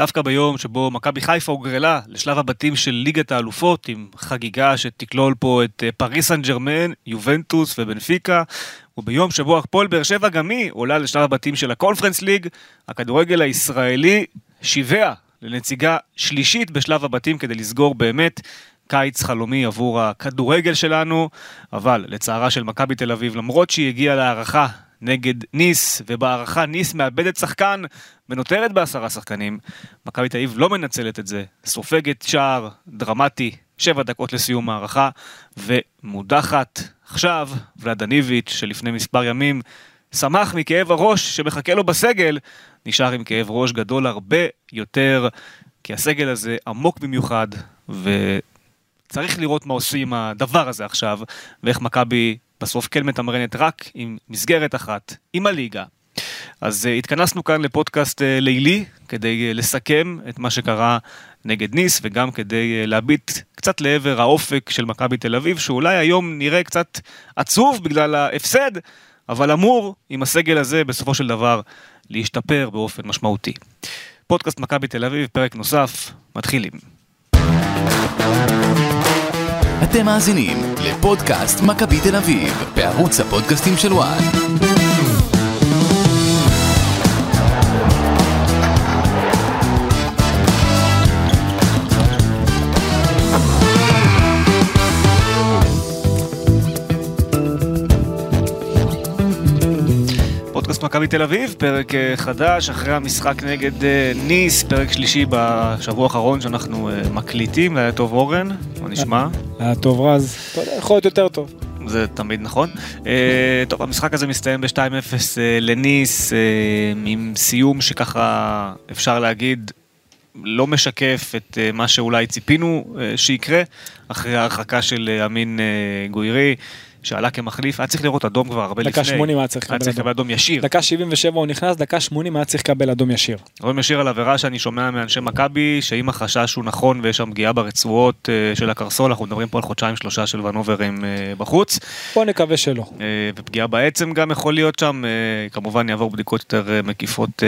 דווקא ביום שבו מכבי חיפה הוגרלה לשלב הבתים של ליגת האלופות, עם חגיגה שתכלול פה את אה, פריס סן ג'רמן, יובנטוס ובנפיקה, וביום שבו הפועל באר שבע גם היא עולה לשלב הבתים של הקונפרנס ליג, הכדורגל הישראלי שיווע לנציגה שלישית בשלב הבתים כדי לסגור באמת קיץ חלומי עבור הכדורגל שלנו, אבל לצערה של מכבי תל אביב, למרות שהיא הגיעה להערכה נגד ניס, ובהערכה ניס מאבדת שחקן ונותרת בעשרה שחקנים, מכבי תל אביב לא מנצלת את זה, סופגת שער דרמטי, שבע דקות לסיום הערכה, ומודחת. עכשיו ולדניביץ' שלפני מספר ימים שמח מכאב הראש שמחכה לו בסגל, נשאר עם כאב ראש גדול הרבה יותר, כי הסגל הזה עמוק במיוחד, וצריך לראות מה עושים הדבר הזה עכשיו, ואיך מכבי בסוף כן מתמרנת רק עם מסגרת אחת, עם הליגה. אז uh, התכנסנו כאן לפודקאסט uh, לילי כדי uh, לסכם את מה שקרה נגד ניס וגם כדי להביט קצת לעבר האופק של מכבי תל אביב שאולי היום נראה קצת עצוב בגלל ההפסד אבל אמור עם הסגל הזה בסופו של דבר להשתפר באופן משמעותי. פודקאסט מכבי תל אביב, פרק נוסף, מתחילים. אתם מאזינים לפודקאסט מכבי תל אביב, בערוץ הפודקאסטים של וואן. פודקאסט מכבי תל אביב, פרק אה, חדש אחרי המשחק נגד אה, ניס, פרק שלישי בשבוע האחרון שאנחנו אה, מקליטים, היה טוב אורן, מה נשמע? היה טוב רז, אתה יודע, יכול להיות יותר טוב. זה תמיד נכון. טוב, המשחק הזה מסתיים ב-2-0 לניס, עם סיום שככה אפשר להגיד לא משקף את מה שאולי ציפינו שיקרה, אחרי ההרחקה של אמין גוירי. שעלה כמחליף, היה צריך לראות אדום כבר הרבה דקה לפני. דקה 80 היה צריך לקבל אדום. היה צריך לקבל אדום ישיר. דקה 77 הוא נכנס, דקה 80 היה צריך לקבל אדום ישיר. אדום ישיר על עבירה שאני שומע מאנשי מכבי, שאם החשש הוא נכון ויש שם פגיעה ברצועות אה, של הקרסול, אנחנו מדברים פה על חודשיים שלושה של ונוברים אה, בחוץ. בוא נקווה שלא. אה, ופגיעה בעצם גם יכול להיות שם, כמובן יעבור בדיקות יותר מקיפות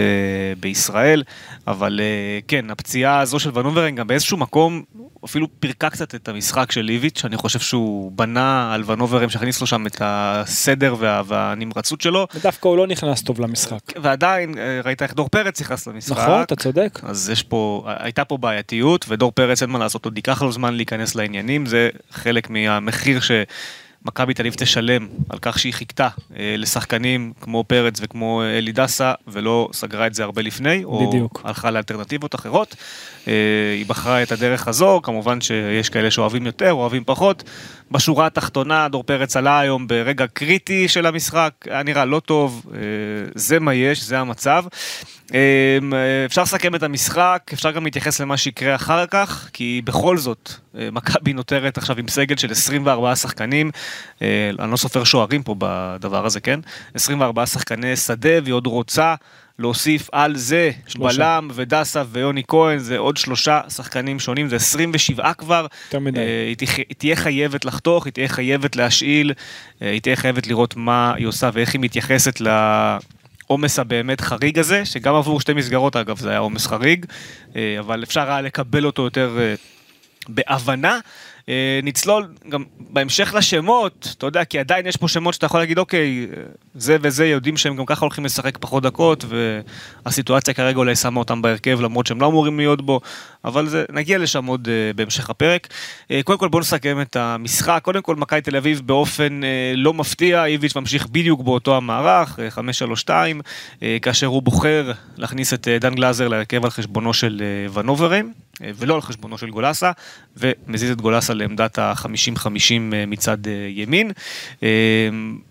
בישראל, אבל כן, הפציעה הזו של ונוברים גם באיזשהו מקום אפילו פירקה קצת את המשחק של ליביץ', אני חושב שהוא בנה על ונוברים שהכניס לו שם את הסדר וה, והנמרצות שלו. ודווקא הוא לא נכנס טוב למשחק. ועדיין, אה, ראית איך דור פרץ נכנס למשחק. נכון, אתה צודק. אז יש פה, הייתה פה בעייתיות, ודור פרץ אין מה לעשות, עוד ייקח לו זמן להיכנס לעניינים, זה חלק מהמחיר ש... מכבי תל אביב תשלם על כך שהיא חיכתה אה, לשחקנים כמו פרץ וכמו אה, אלי דסה ולא סגרה את זה הרבה לפני, או בדיוק. הלכה לאלטרנטיבות אחרות. אה, היא בחרה את הדרך הזו, כמובן שיש כאלה שאוהבים יותר, אוהבים פחות. בשורה התחתונה, דור פרץ עלה היום ברגע קריטי של המשחק, היה נראה לא טוב, אה, זה מה יש, זה המצב. אה, אפשר לסכם את המשחק, אפשר גם להתייחס למה שיקרה אחר כך, כי בכל זאת, אה, מכבי נותרת עכשיו עם סגל של 24 שחקנים, אני לא סופר שוערים פה בדבר הזה, כן? 24 שחקני שדה, והיא עוד רוצה להוסיף על זה שלושה. בלם ודסה ויוני כהן, זה עוד שלושה שחקנים שונים, זה 27 כבר. יותר מדי. אה, היא, תהיה, היא תהיה חייבת לחתוך, היא תהיה חייבת להשאיל, אה, היא תהיה חייבת לראות מה היא עושה ואיך היא מתייחסת לעומס הבאמת חריג הזה, שגם עבור שתי מסגרות אגב זה היה עומס חריג, אה, אבל אפשר היה לקבל אותו יותר בהבנה. אה, נצלול גם בהמשך לשמות, אתה יודע, כי עדיין יש פה שמות שאתה יכול להגיד, אוקיי, זה וזה יודעים שהם גם ככה הולכים לשחק פחות דקות, והסיטואציה כרגע אולי שמה אותם בהרכב למרות שהם לא אמורים להיות בו, אבל זה, נגיע לשם עוד uh, בהמשך הפרק. Uh, קודם כל בואו נסכם את המשחק, קודם כל מכבי תל אביב באופן uh, לא מפתיע, איביץ' ממשיך בדיוק באותו המערך, uh, 5-3-2, uh, כאשר הוא בוחר להכניס את uh, דן גלאזר להרכב על חשבונו של uh, ונוברים. ולא על חשבונו של גולסה, ומזיז את גולסה לעמדת ה-50-50 מצד ימין.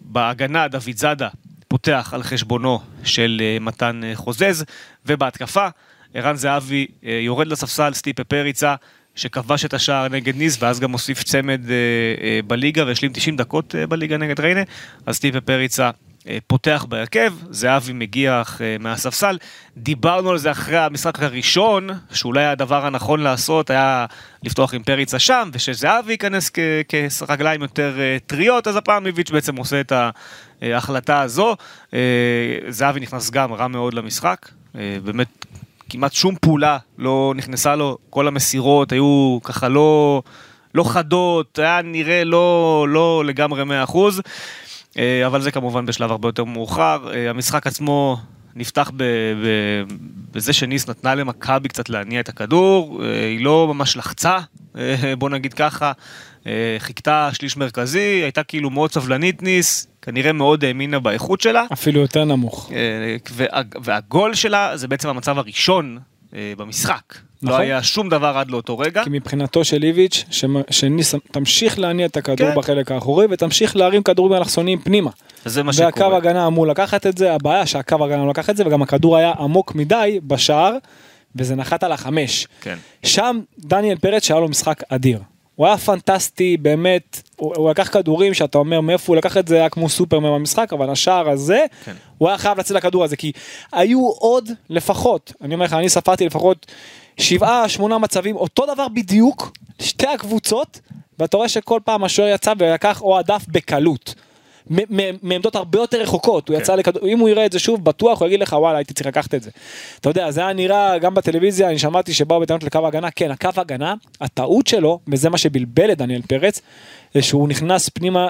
בהגנה דוד זאדה פותח על חשבונו של מתן חוזז, ובהתקפה ערן זהבי אה, יורד לספסל, סטיפה פריצה, שכבש את השער נגד ניס, ואז גם הוסיף צמד אה, אה, בליגה והשלים 90 דקות בליגה נגד ריינה, אז סטיפה פריצה פותח בהרכב, זהבי מגיח מהספסל. דיברנו על זה אחרי המשחק הראשון, שאולי הדבר הנכון לעשות היה לפתוח עם פריצה שם, ושזהבי ייכנס כרגליים יותר טריות, אז הפעם איביץ' בעצם עושה את ההחלטה הזו. זהבי נכנס גם רע מאוד למשחק, באמת כמעט שום פעולה לא נכנסה לו, כל המסירות היו ככה לא, לא חדות, היה נראה לא, לא לגמרי 100%, אה, אבל זה כמובן בשלב הרבה יותר מאוחר. אה, המשחק עצמו נפתח ב, ב, בזה שניס נתנה למכבי קצת להניע את הכדור, אה, היא לא ממש לחצה, אה, בוא נגיד ככה, אה, חיכתה שליש מרכזי, הייתה כאילו מאוד סבלנית ניס, כנראה מאוד האמינה באיכות שלה. אפילו יותר נמוך. אה, וה- והגול שלה זה בעצם המצב הראשון אה, במשחק. לא נכון. היה שום דבר עד לאותו רגע. כי מבחינתו של איביץ', שניס תמשיך להניע את הכדור כן. בחלק האחורי ותמשיך להרים כדורים אלכסוניים פנימה. וזה מה והקו שקורה. הגנה אמור לקחת את זה, הבעיה שהקו הגנה לא לקח את זה וגם הכדור היה עמוק מדי בשער וזה נחת על החמש. כן. שם דניאל פרץ שהיה לו משחק אדיר. הוא היה פנטסטי באמת, הוא, הוא לקח כדורים שאתה אומר מאיפה הוא לקח את זה היה כמו סופרמן במשחק אבל השער הזה כן. הוא היה חייב לצאת לכדור הזה כי היו עוד לפחות אני אומר לך אני ספרתי לפחות שבעה שמונה מצבים אותו דבר בדיוק שתי הקבוצות ואתה רואה שכל פעם השוער יצא ולקח או הדף בקלות. מעמדות הרבה יותר רחוקות, הוא כן. יצא לכדור, אם הוא יראה את זה שוב, בטוח הוא יגיד לך וואלה הייתי צריך לקחת את זה. אתה יודע, זה היה נראה גם בטלוויזיה, אני שמעתי שבאו בטענות לקו ההגנה, כן, הקו ההגנה, הטעות שלו, וזה מה שבלבל את דניאל פרץ, זה שהוא נכנס פנימה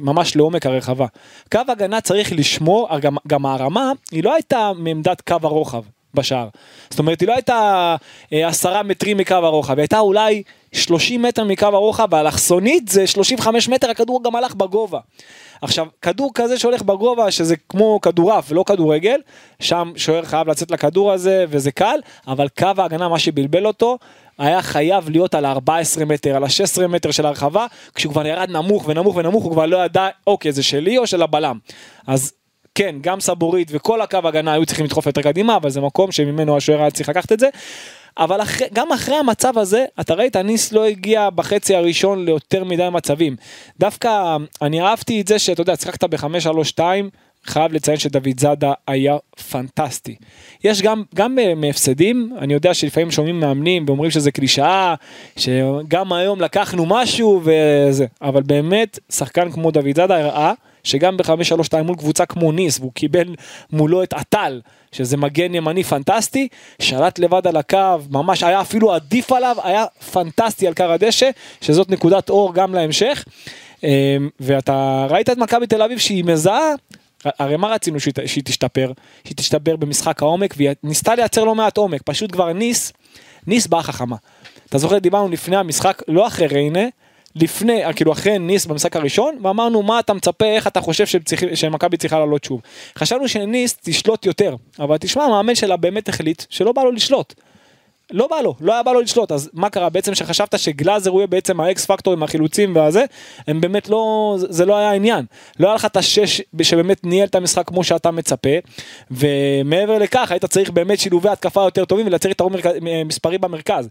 ממש לעומק הרחבה. קו הגנה צריך לשמור, גם, גם הרמה, היא לא הייתה מעמדת קו הרוחב. בשער. זאת אומרת, היא לא הייתה אה, עשרה מטרים מקו הרוחב, היא הייתה אולי 30 מטר מקו הרוחב, והאלכסונית זה 35 מטר, הכדור גם הלך בגובה. עכשיו, כדור כזה שהולך בגובה, שזה כמו כדורעף ולא כדורגל, שם שוער חייב לצאת לכדור הזה וזה קל, אבל קו ההגנה, מה שבלבל אותו, היה חייב להיות על ה-14 מטר, על ה-16 מטר של הרחבה, כשהוא כבר ירד נמוך ונמוך ונמוך, הוא כבר לא ידע, אוקיי, זה שלי או של הבלם. אז כן, גם סבורית וכל הקו הגנה היו צריכים לדחוף יותר קדימה, אבל זה מקום שממנו השוער היה צריך לקחת את זה. אבל אחרי, גם אחרי המצב הזה, אתה ראית, ניס לא הגיע בחצי הראשון ליותר מדי מצבים. דווקא אני אהבתי את זה שאתה יודע, שיחקת ב-5-3-2, חייב לציין שדוד זאדה היה פנטסטי. יש גם, גם אה, מהפסדים, אני יודע שלפעמים שומעים מאמנים ואומרים שזה קלישאה, שגם היום לקחנו משהו וזה, אבל באמת, שחקן כמו דוד זאדה הראה שגם ב-5-3-2 מול קבוצה כמו ניס, והוא קיבל מולו את עטל, שזה מגן ימני פנטסטי, שלט לבד על הקו, ממש היה אפילו עדיף עליו, היה פנטסטי על קר הדשא, שזאת נקודת אור גם להמשך. אמ, ואתה ראית את מכבי תל אביב שהיא מזהה, הרי מה רצינו שהיא, שהיא תשתפר? שהיא תשתפר במשחק העומק, והיא ניסתה לייצר לא מעט עומק, פשוט כבר ניס, ניס באה חכמה. אתה זוכר, דיברנו לפני המשחק, לא אחרי ריינה, לפני, כאילו אחרי ניס במשחק הראשון, ואמרנו מה אתה מצפה, איך אתה חושב שמכבי צריכה לעלות שוב. חשבנו שניס תשלוט יותר, אבל תשמע, המאמן שלה באמת החליט שלא בא לו לשלוט. לא בא לו, לא היה בא לו לשלוט, אז מה קרה בעצם שחשבת שגלאזר הוא יהיה בעצם האקס פקטור עם החילוצים והזה, הם באמת לא, זה- לא היה העניין. לא היה לך את השש שבאמת ניהל את המשחק כמו שאתה מצפה, ומעבר לכך היית צריך באמת שילובי התקפה יותר טובים ולייצר יתרון מספרי במרכז.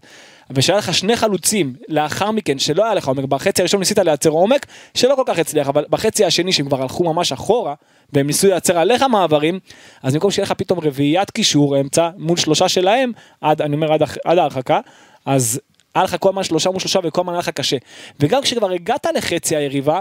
ושהיה לך שני חלוצים לאחר מכן שלא היה לך עומק, בחצי הראשון ניסית לייצר עומק, שלא כל כך הצליח, אבל בחצי השני שהם כבר הלכו ממש אחורה, והם ניסו לייצר עליך מעברים, אז במקום שיהיה לך פתאום רביעיית קישור אמצע מול שלושה שלהם, עד, אני אומר עד, עד ההרחקה, אז היה לך כל הזמן שלושה מול שלושה וכל הזמן היה לך קשה. וגם כשכבר הגעת לחצי היריבה,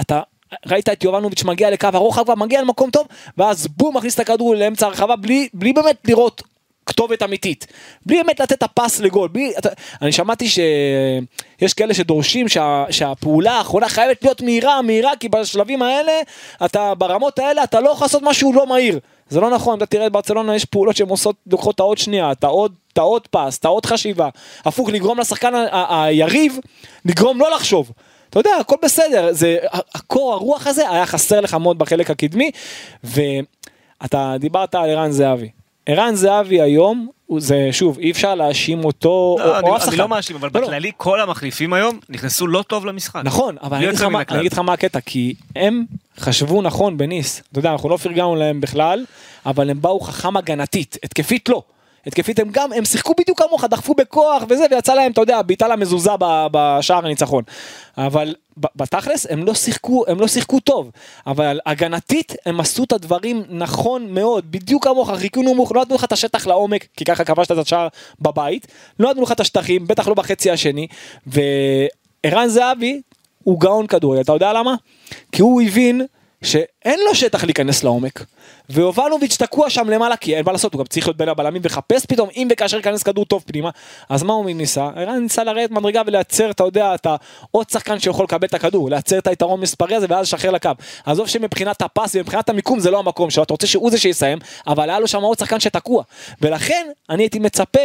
אתה ראית את יובנוביץ' מגיע לקו הרוחב, כבר מגיע למקום טוב, ואז בום מכניס את הכדור לאמצע הרחבה בלי, בלי באמת לראות כתובת אמיתית. בלי באמת לתת את הפס לגול. בלי, אתה, אני שמעתי שיש כאלה שדורשים שה, שהפעולה האחרונה חייבת להיות מהירה, מהירה, כי בשלבים האלה, אתה ברמות האלה, אתה לא יכול לעשות משהו לא מהיר. זה לא נכון, אתה תראה ברצלונה יש פעולות שהן עושות, לוקחות את העוד שנייה, את העוד, את העוד פס, את העוד חשיבה. הפוך, לגרום לשחקן היריב, לגרום לא לחשוב. אתה יודע, הכל בסדר, זה, הקור הרוח הזה היה חסר לך מאוד בחלק הקדמי, ואתה דיברת על ערן זהבי. ערן זהבי היום, זה שוב, אי אפשר להאשים אותו, לא, או, אני, או אף אני שחקן. לא מאשים, אבל לא, לא. בכללי כל המחליפים היום נכנסו לא טוב למשחק. נכון, אבל אני אגיד, לך מה, מן הכלל. אני אגיד לך מה הקטע, כי הם חשבו נכון בניס, אתה יודע, אנחנו לא פרגנו להם בכלל, אבל הם באו חכם הגנתית, התקפית לא. התקפית הם גם, הם שיחקו בדיוק כמוך, דחפו בכוח וזה, ויצא להם, אתה יודע, בעיטה למזוזה בשער הניצחון. אבל בתכלס הם לא שיחקו, הם לא שיחקו טוב, אבל הגנתית הם עשו את הדברים נכון מאוד, בדיוק כמוך, חיכו נמוך, לא נתנו לך את השטח לעומק, כי ככה כבשת את השער בבית, לא נתנו לך את השטחים, בטח לא בחצי השני, וערן זהבי הוא גאון כדורגל, אתה יודע למה? כי הוא הבין שאין לו שטח להיכנס לעומק. ויובנוביץ' תקוע שם למעלה כי אין מה לעשות הוא גם צריך להיות בין הבלמים ולחפש פתאום אם וכאשר ייכנס כדור טוב פנימה אז מה הוא ניסה? ערן ניסה לרדת מדרגה ולייצר אתה יודע אתה עוד שחקן שיכול לקבל את הכדור לייצר את היתרון מספרי הזה ואז לשחרר לקו עזוב שמבחינת הפס ומבחינת המיקום זה לא המקום שלו אתה רוצה שהוא זה שיסיים אבל היה לו שם עוד שחקן שתקוע ולכן אני הייתי מצפה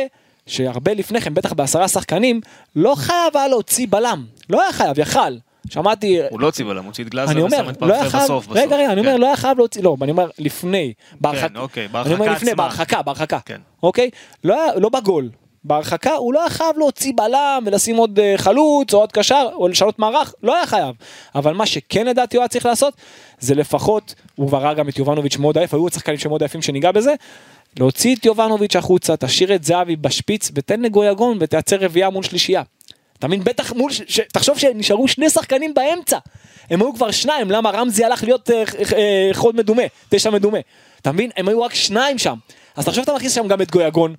שהרבה לפני כן בטח בעשרה שחקנים לא חייב היה להוציא בלם לא היה חייב יכל שמעתי הוא לא הוציא בלם, הוא הוציא את גלאזר ושם את לא פרפה בסוף. רגע. רגע, אני כן. אומר, לא היה חייב להוציא, לא, אני אומר לפני, בהרחקה, אוקיי, אני אומר בהרחקה לפני, עצמה. בהרחקה, בהרחקה, כן. אוקיי? לא לא בגול, בהרחקה הוא לא היה חייב להוציא בלם ולשים עוד אה, חלוץ או עוד קשר או לשנות מערך, לא היה חייב. אבל מה שכן לדעתי הוא היה צריך לעשות, זה לפחות, הוא כבר ראה גם את יובנוביץ' מאוד עייף, היו שחקנים שמאוד עייפים שניגע בזה, להוציא את יובנוביץ' החוצה, תשאיר את זהבי בשפיץ ותן לגויגון ותייצר רביעייה מול שלישייה. אתה מבין? בטח מול, ש... ש... תחשוב שנשארו שני שחקנים באמצע. הם היו כבר שניים, למה רמזי הלך להיות אה, אה, חוד מדומה, תשע מדומה. אתה מבין? הם היו רק שניים שם. אז תחשוב אתה מכניס שם גם את גויגון.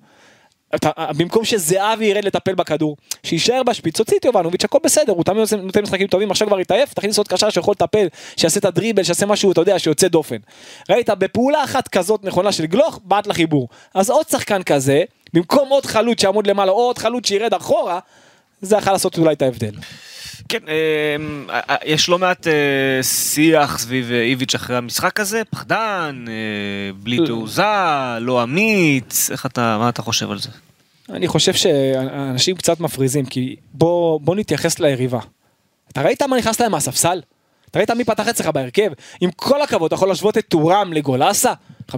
אתה, אה, במקום שזהבי ירד לטפל בכדור, שיישאר בשפיץ, הוציא את יובנוביץ', הכל בסדר, הוא תמיד נותן משחקים טובים, עכשיו כבר התעייף, תכניס עוד קשר שיכול לטפל, שיעשה את הדריבל, שיעשה משהו, אתה יודע, שיוצא דופן. ראית, בפעולה אחת כזאת נכונה של גלוך, בעט לחיבור. אז עוד שחקן כזה, במקום עוד חלוץ שיעמוד למעלה, או עוד חלוץ שירד אחורה, זה יכול לעשות אולי את ההבדל. כן, אמ, יש לא מעט אה, שיח סביב אה, איביץ' אחרי המשחק הזה, פחדן, אה, בלי תעוזה, לא אמיץ, איך אתה, מה אתה חושב על זה? אני חושב שאנשים קצת מפריזים, כי בוא, בוא נתייחס ליריבה. אתה ראית מה נכנס להם מהספסל? אתה ראית מי פתח אצלך בהרכב? עם כל הכבוד, אתה יכול להשוות את טורם לגולסה? 50-50?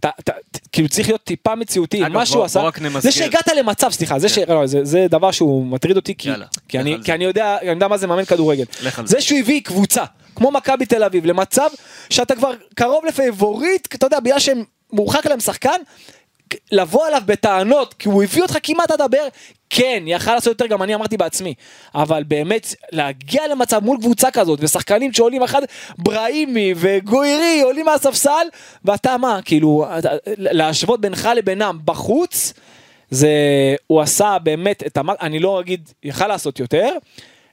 אתה, אתה, כאילו צריך להיות טיפה מציאותי, מה שהוא עשה. זה שהגעת למצב, סליחה, זה, ש... לא, זה, זה דבר שהוא מטריד אותי, כי, יאללה, כי, אני. כי אני, יודע, אני יודע מה זה מאמן כדורגל. זה. שהוא הביא קבוצה, כמו מכבי תל אביב, למצב שאתה כבר קרוב לפייבוריט, אתה יודע, בגלל שמורחק להם שחקן, לבוא אליו בטענות, כי הוא הביא אותך כמעט עד הבאר, כן, יכל לעשות יותר, גם אני אמרתי בעצמי, אבל באמת, להגיע למצב מול קבוצה כזאת, ושחקנים שעולים אחד, בראימי וגוירי עולים מהספסל, ואתה מה, כאילו, להשוות בינך לבינם בחוץ, זה, הוא עשה באמת את המ... אני לא אגיד, יכל לעשות יותר,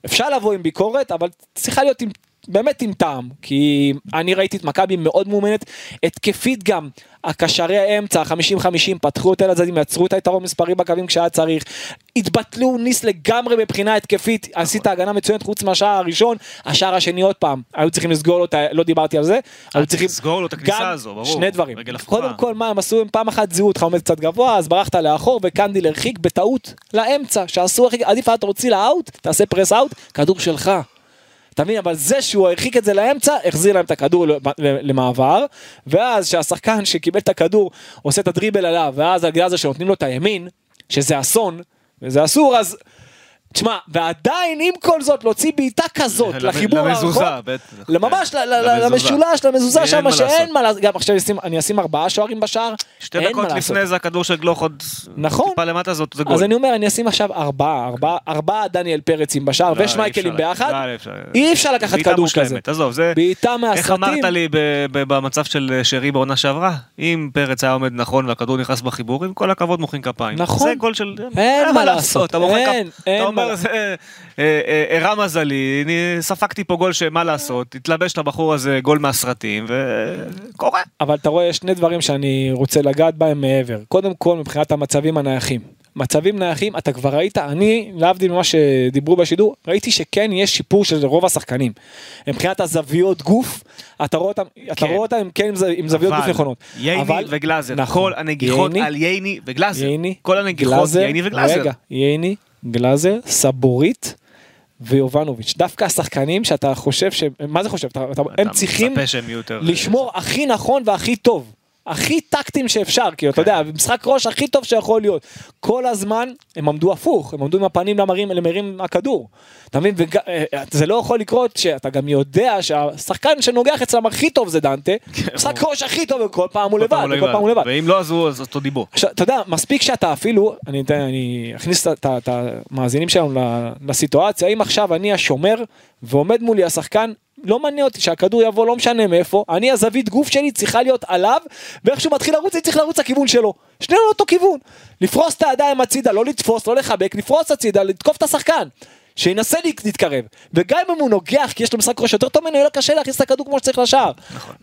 אפשר לבוא עם ביקורת, אבל צריכה להיות עם, באמת עם טעם, כי אני ראיתי את מכבי מאוד מאומנת, התקפית גם, הקשרי האמצע, ה-50-50, פתחו יותר לצדדים, יצרו את היתרון מספרי בקווים כשהיה צריך, התבטלו ניס לגמרי מבחינה התקפית, עשית הגנה מצוינת חוץ מהשער הראשון, השער השני עוד פעם, היו צריכים לסגור לו, את ה- לא דיברתי על זה, היו צריכים, לסגור לו את הכניסה הזו, ברור. שני דברים. קודם כל מה הם עשו, הם פעם אחת זיהו אותך עומד קצת גבוה, אז ברחת לאחור וקנדיל הרחיק בטעות לאמצע, שעשו הרחיק, עדיף היה אתה רוצה לאאוט, תעשה פרס אאוט, כדור שלך. אתה מבין, אבל זה שהוא הרחיק את זה לאמצע, החזיר להם את הכדור למעבר, ואז שהשחקן שקיבל את הכדור עושה את הדריבל עליו, ואז הגלל הזה שנותנים לו את הימין, שזה אסון, וזה אסור, אז... תשמע, ועדיין עם כל זאת להוציא בעיטה כזאת לחיבור למזוזה, הרחוק, בטח. ממש. למשולש, למזוזה אין שם שאין. מה לעשות, גם עכשיו אני אשים ארבעה שוערים בשער, שתי אין דקות. לפני זה הכדור של גלוך עוד נכון. טיפה למטה זאת זה גול. אז אני אומר, אני אשים עכשיו ארבעה, ארבעה, דניאל פרצים בשער לא, ושמייקלים ביחד, לא, אי אפשר. לקחת כדור כזה. עזוב, זה... בעיטה איך מהסרטים, אמרת לי במצב של שרי בעונה שעברה? אם פרץ היה עומד נכון והכדור נכנס בחיבור, עם כל הכבוד מוחאים כפיים. נכון. זה גול של... אין מה לעשות, אתה מוחא אומר. זה אה, אה, אירע מזלי, ספגתי פה גול שמה לעשות, התלבש לבחור הזה גול מהסרטים, וקורה. אבל אתה רואה, יש שני דברים שאני רוצה לגעת בהם מעבר. קודם כל, מבחינת המצבים הנייחים. מצבים נייחים, אתה כבר ראית, אני, להבדיל ממה שדיברו בשידור, ראיתי שכן יש שיפור של רוב השחקנים. מבחינת הזוויות גוף, אתה רואה אותם, אתה כן. רואה אותם כן עם עם זוויות גוף נכונות. ייני אבל- וגלאזר, נכון. כל הנגיחות ייני- על ייני וגלאזר. ייני, כל הנגיחות גלאזר, ייני וגלאזר. רגע, ייני, גלאזר, סבורית ויובנוביץ'. דווקא השחקנים שאתה חושב ש... מה זה חושב? אתה, אתה, הם צריכים שהם יותר- לשמור הכי נכון והכי טוב. הכי טקטיים שאפשר, כאילו, אתה יודע, משחק ראש הכי טוב שיכול להיות. כל הזמן הם עמדו הפוך, הם עמדו עם הפנים למרים, למרים הכדור. אתה מבין? וג- אה, זה לא יכול לקרות שאתה גם יודע שהשחקן שנוגח אצלם הכי טוב זה דנטה, משחק ראש הכי טוב וכל פעם הוא לבד, וכל פעם הוא לבד. ואם לא אז הוא אז אותו דיבו. עכשיו, אתה יודע, מספיק שאתה אפילו, אני, אכניס את- המאזינים שלנו לסיטואציה, אם עכשיו אני השומר ועומד מולי השחקן, לא מעניין אותי שהכדור יבוא לא משנה מאיפה, אני הזווית גוף שלי צריכה להיות עליו, ואיך שהוא מתחיל לרוץ אני צריך לרוץ לכיוון שלו. שנינו לאותו כיוון. לפרוס את הידיים הצידה, לא לתפוס, לא לחבק, לפרוס הצידה, לתקוף את השחקן. שינסה להת- להתקרב, וגם אם הוא נוגח כי יש לו משחק ראש יותר טוב ממנו, יהיה לו קשה להכניס את הכדור כמו שצריך לשער,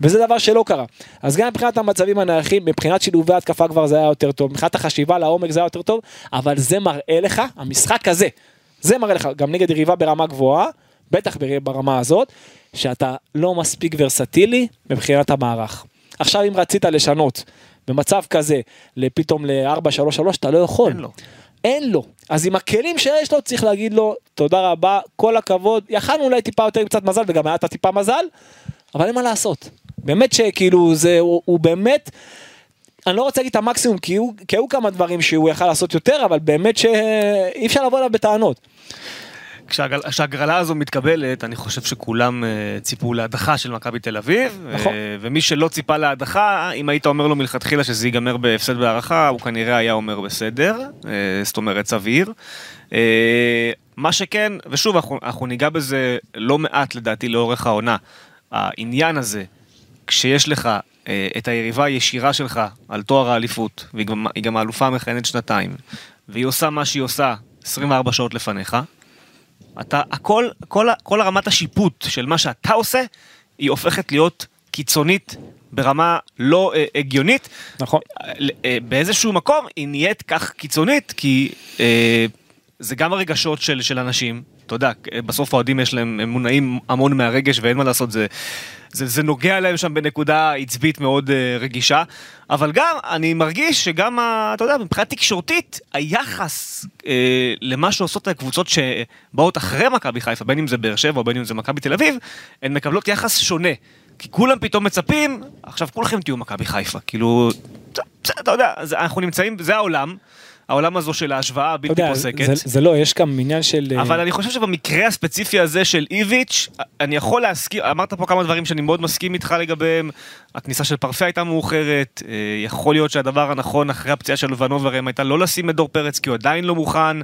וזה דבר שלא קרה. אז גם מבחינת המצבים הנייחים, מבחינת שילובי התקפה כבר זה היה יותר טוב, מבחינת החשיבה לעומק זה היה יותר טוב, אבל זה מראה לך, המשחק הזה, זה מראה לך, גם נגד יריבה ברמה גבוהה, בטח בר- ברמה הזאת, שאתה לא מספיק ורסטילי מבחינת המערך. עכשיו אם רצית לשנות במצב כזה לפתאום ל-4-3-3 אתה לא יכול. אין לו. אין לו. אז עם הכלים שיש לו צריך להגיד לו תודה רבה, כל הכבוד, יכלנו אולי טיפה יותר עם קצת מזל וגם היה את הטיפה מזל, אבל אין מה לעשות. באמת שכאילו זה, הוא, הוא באמת, אני לא רוצה להגיד את המקסימום כי הוא, כי היו כמה דברים שהוא יכל לעשות יותר, אבל באמת שאי אפשר לבוא אליו בטענות. כשההגרלה הזו מתקבלת, אני חושב שכולם אה, ציפו להדחה של מכבי תל אביב. נכון. אה, ומי שלא ציפה להדחה, אם היית אומר לו מלכתחילה שזה ייגמר בהפסד בהערכה, הוא כנראה היה אומר בסדר, אה, זאת אומרת סביר. מה שכן, ושוב, אנחנו, אנחנו ניגע בזה לא מעט לדעתי לאורך העונה, העניין הזה, כשיש לך את היריבה הישירה שלך על תואר האליפות, והיא גם, היא גם האלופה המכהנת שנתיים, והיא עושה מה שהיא עושה 24 שעות לפניך, אתה, הכל, כל, כל הרמת השיפוט של מה שאתה עושה, היא הופכת להיות קיצונית ברמה לא אה, הגיונית. נכון. אה, אה, באיזשהו מקום היא נהיית כך קיצונית, כי אה, זה גם הרגשות של, של אנשים. אתה יודע, אה, בסוף האוהדים יש להם, הם מונעים המון מהרגש ואין מה לעשות, זה, זה, זה נוגע להם שם בנקודה עצבית מאוד אה, רגישה, אבל גם אני מרגיש שגם, אתה יודע, מבחינה תקשורתית, היחס אה, למה שעושות הקבוצות שבאות אחרי מכבי חיפה, בין אם זה באר שבע או בין אם זה מכבי תל אביב, הן מקבלות יחס שונה. כי כולם פתאום מצפים, עכשיו כולכם תהיו מכבי חיפה, כאילו, אתה יודע, אנחנו נמצאים, זה העולם, העולם הזו של ההשוואה הבלתי פוסקת. זה, זה לא, יש גם עניין של... אה, אבל אני חושב שבמקרה הספציפי הזה של איביץ', אני יכול להסכים, אמרת פה כמה דברים שאני מאוד מסכים איתך לגביהם, הכניסה של פרפה הייתה מאוחרת, אה, יכול להיות שהדבר הנכון אחרי הפציעה של לבנוברם הייתה לא לשים את דור פרץ כי הוא עדיין לא מוכן.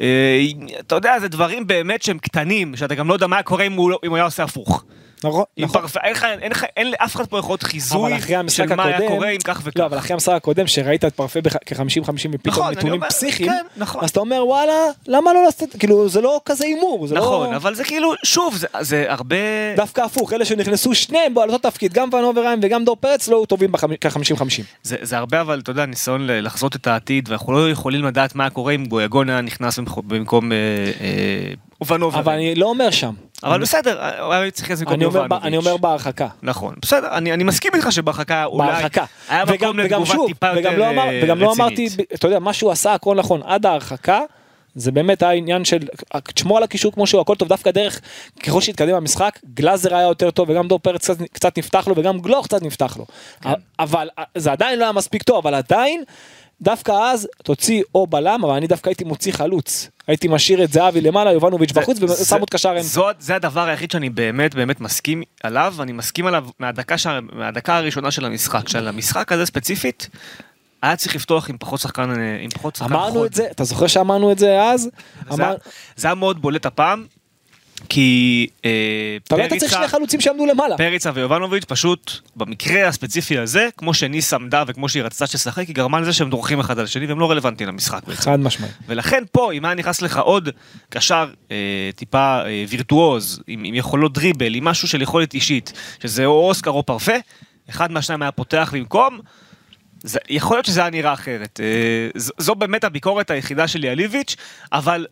אה, אתה יודע, זה דברים באמת שהם קטנים, שאתה גם לא יודע מה היה קורה אם הוא, לא- אם הוא היה עושה הפוך. נכון, נכון. אין אין אין לאף אחד פה יכול להיות חיזוי של מה היה קורה אם כך וכך. לא, אבל אחרי המשחק הקודם שראית את פרפה כ-50-50 ופתאום נכון, נתונים פסיכיים, כן, נכון. אז אתה אומר וואלה, למה לא לעשות, כאילו זה לא כזה הימור, זה נכון, לא... אבל זה כאילו, שוב, זה, הרבה... דווקא הפוך, אלה שנכנסו שניהם בו על אותו תפקיד, גם ונוברהיים וגם דור פרץ לא היו טובים כ-50-50. זה, הרבה אבל אתה יודע ניסיון לחזות את העתיד ואנחנו לא יכולים לדעת מה קורה אם גויגון היה נכנס במקום אה, אה, אובנובר. אבל אני לא אומר שם. אבל בסדר, הוא היה צריך אומר ב- יובנוביץ'. אני אומר בהרחקה. נכון, בסדר, אני, מסכים איתך שבהרחקה אולי בהרחקה. היה מקום לתגובה טיפה יותר לא, אה, וגם לא אמרתי, רצינית. אתה יודע, מה שהוא עשה הכל נכון, עד ההרחקה, זה באמת היה עניין של, תשמור על הקישור כמו שהוא, הכל טוב, דווקא דרך, ככל שהתקדם המשחק, גלאזר היה יותר טוב, וגם דור פרץ קצת, קצת נפתח לו, וגם גלוך קצת נפתח לו. כן. אבל זה עדיין לא היה מספיק טוב, אבל עדיין, דווקא אז תוציא או בלם, אבל אני דווקא הייתי מוציא חלוץ. הייתי משאיר את זהבי למעלה, יובנוביץ' בחוץ, ושם עוד קשר אמצע. זה הדבר היחיד שאני באמת באמת מסכים עליו, ואני מסכים עליו מהדקה, ש... מהדקה הראשונה של המשחק. של המשחק הזה ספציפית, היה צריך לפתוח עם פחות שחקן, אה, עם פחות שחקן אמרנו חוד. את זה, אתה זוכר שאמרנו את זה אז? זה, אמר- היה- זה היה מאוד בולט הפעם, כי אה, אתה לא היית צריך שני חלוצים שעמדו למעלה. פריצה ויובנוביץ' פשוט במקרה הספציפי הזה, כמו שניס עמדה וכמו שהיא רצתה שתשחק, היא גרמה לזה שהם דורכים אחד על השני והם לא רלוונטיים למשחק. חד משמעי. ולכן פה, אם היה נכנס לך עוד קשר אה, טיפה אה, וירטואוז, עם, עם יכולות דריבל, עם משהו של יכולת אישית, שזה או אוסקר או פרפה, אחד מהשניים היה פותח במקום, זה, יכול להיות שזה היה נראה אחרת. אה, זו, זו באמת הביקורת היחידה שלי על איביץ', אבל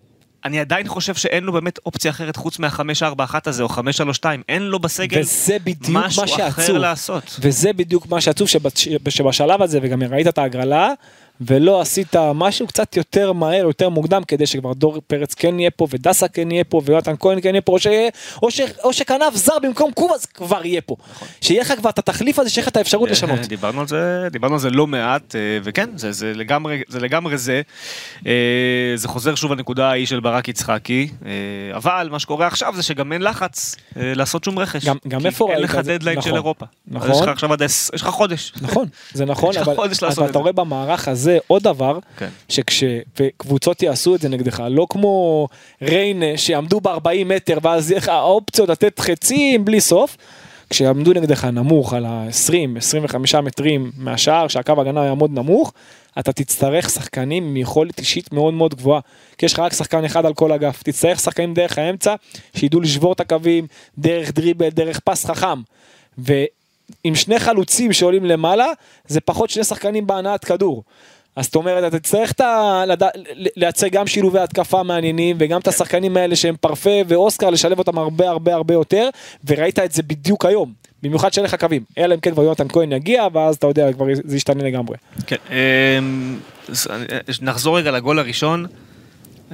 אני עדיין חושב שאין לו באמת אופציה אחרת חוץ מה-541 הזה, או 532, אין לו בסגל בדיוק מה משהו אחר. לעשות. וזה בדיוק מה שעצוב, שבש- שבשלב הזה, וגם ראית את ההגרלה, ולא עשית משהו קצת יותר מהר, יותר מוקדם, כדי שכבר דור פרץ כן יהיה פה, ודסה כן יהיה פה, ויונתן כהן כן יהיה פה, או, ש... או, ש... או שכנף זר במקום קובאס כבר יהיה פה. שיהיה לך כבר את התחליף הזה, שיהיה לך את האפשרות לשנות. דיברנו על זה, דיברנו על זה לא מעט, אה, וכן, זה, זה, לגמרי, זה לגמרי זה. אה, זה חוזר שוב לנקודה ההיא של ברק יצחקי, אה, אבל מה שקורה עכשיו זה שגם אין לחץ אה, לעשות שום רכש. גם- גם איפה אין ראית לך את זה? דדליין של נכון. אירופה. נכון. יש לך עכשיו עד, יש לך חודש. נכון, זה נכון, לך אבל, אתה. רואה במערך הזה עוד דבר, כן. שכש... וקבוצות יעשו את זה נגדך, לא כמו ריינה שיעמדו ב-40 מטר ואז יהיה לך האופציות לתת חצים בלי סוף. כשיעמדו נגדך נמוך על ה-20-25 מטרים מהשער, שהקו הגנה יעמוד נמוך, אתה תצטרך שחקנים עם יכולת אישית מאוד מאוד גבוהה. כי יש לך רק שחקן אחד על כל אגף, תצטרך שחקנים דרך האמצע, שידעו לשבור את הקווים, דרך דריבל, דרך פס חכם. ועם שני חלוצים שעולים למעלה, זה פחות שני שחקנים בהנעת כדור. אז זאת אומרת, אתה תצטרך את ה- לד- לייצר גם שילובי התקפה מעניינים, וגם את השחקנים האלה שהם פרפה ואוסקר, לשלב אותם הרבה הרבה הרבה יותר, וראית את זה בדיוק היום. במיוחד שאין לך קווים, אלא אם כן כבר יונתן כהן יגיע, ואז אתה יודע, כבר זה ישתנה לגמרי. כן, אמ, אז אני- נחזור רגע לגול הראשון.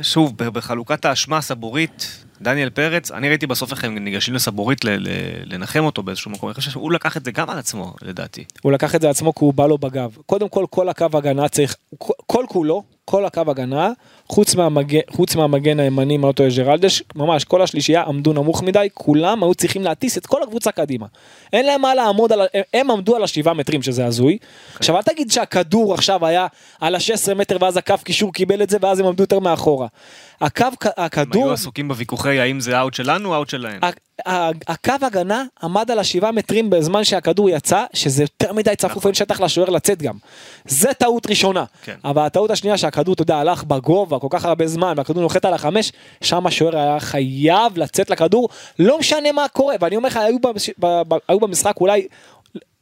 שוב, בחלוקת האשמה הסבורית, דניאל פרץ, אני ראיתי בסוף איך הם ניגשים לסבורית ל- ל- לנחם אותו באיזשהו מקום, אני חושב שהוא לקח את זה גם על עצמו, לדעתי. הוא לקח את זה לעצמו כי הוא בא לו בגב. קודם כל, כל הקו הגנה צריך, כל כולו, כל הקו הגנה, חוץ מהמגן, חוץ מהמגן הימני, אני לא ג'רלדש, ממש כל השלישייה עמדו נמוך מדי, כולם היו צריכים להטיס את כל הקבוצה קדימה. אין להם מה לעמוד על, הם- הם עמדו על השבעה מטרים שזה הזוי. עכשיו אל תגיד שהכדור עכשיו היה על ה-16 מטר ואז הקו קישור קיבל את זה ואז הם עמדו יותר מאחורה. הקו, הם הכדור, היו עסוקים בוויכוחי האם זה אאוט שלנו או אאוט שלהם. הקו הגנה עמד על השבעה מטרים בזמן שהכדור יצא, שזה יותר מדי צפוף, אין שטח לשוער לצאת גם. זה טעות ראשונה. כן. אבל הטעות השנייה שהכדור, אתה יודע, הלך בגובה כל כך הרבה זמן, והכדור נוחת על החמש, שם השוער היה חייב לצאת לכדור, לא משנה מה קורה. ואני אומר לך, היו, במש... היו במשחק אולי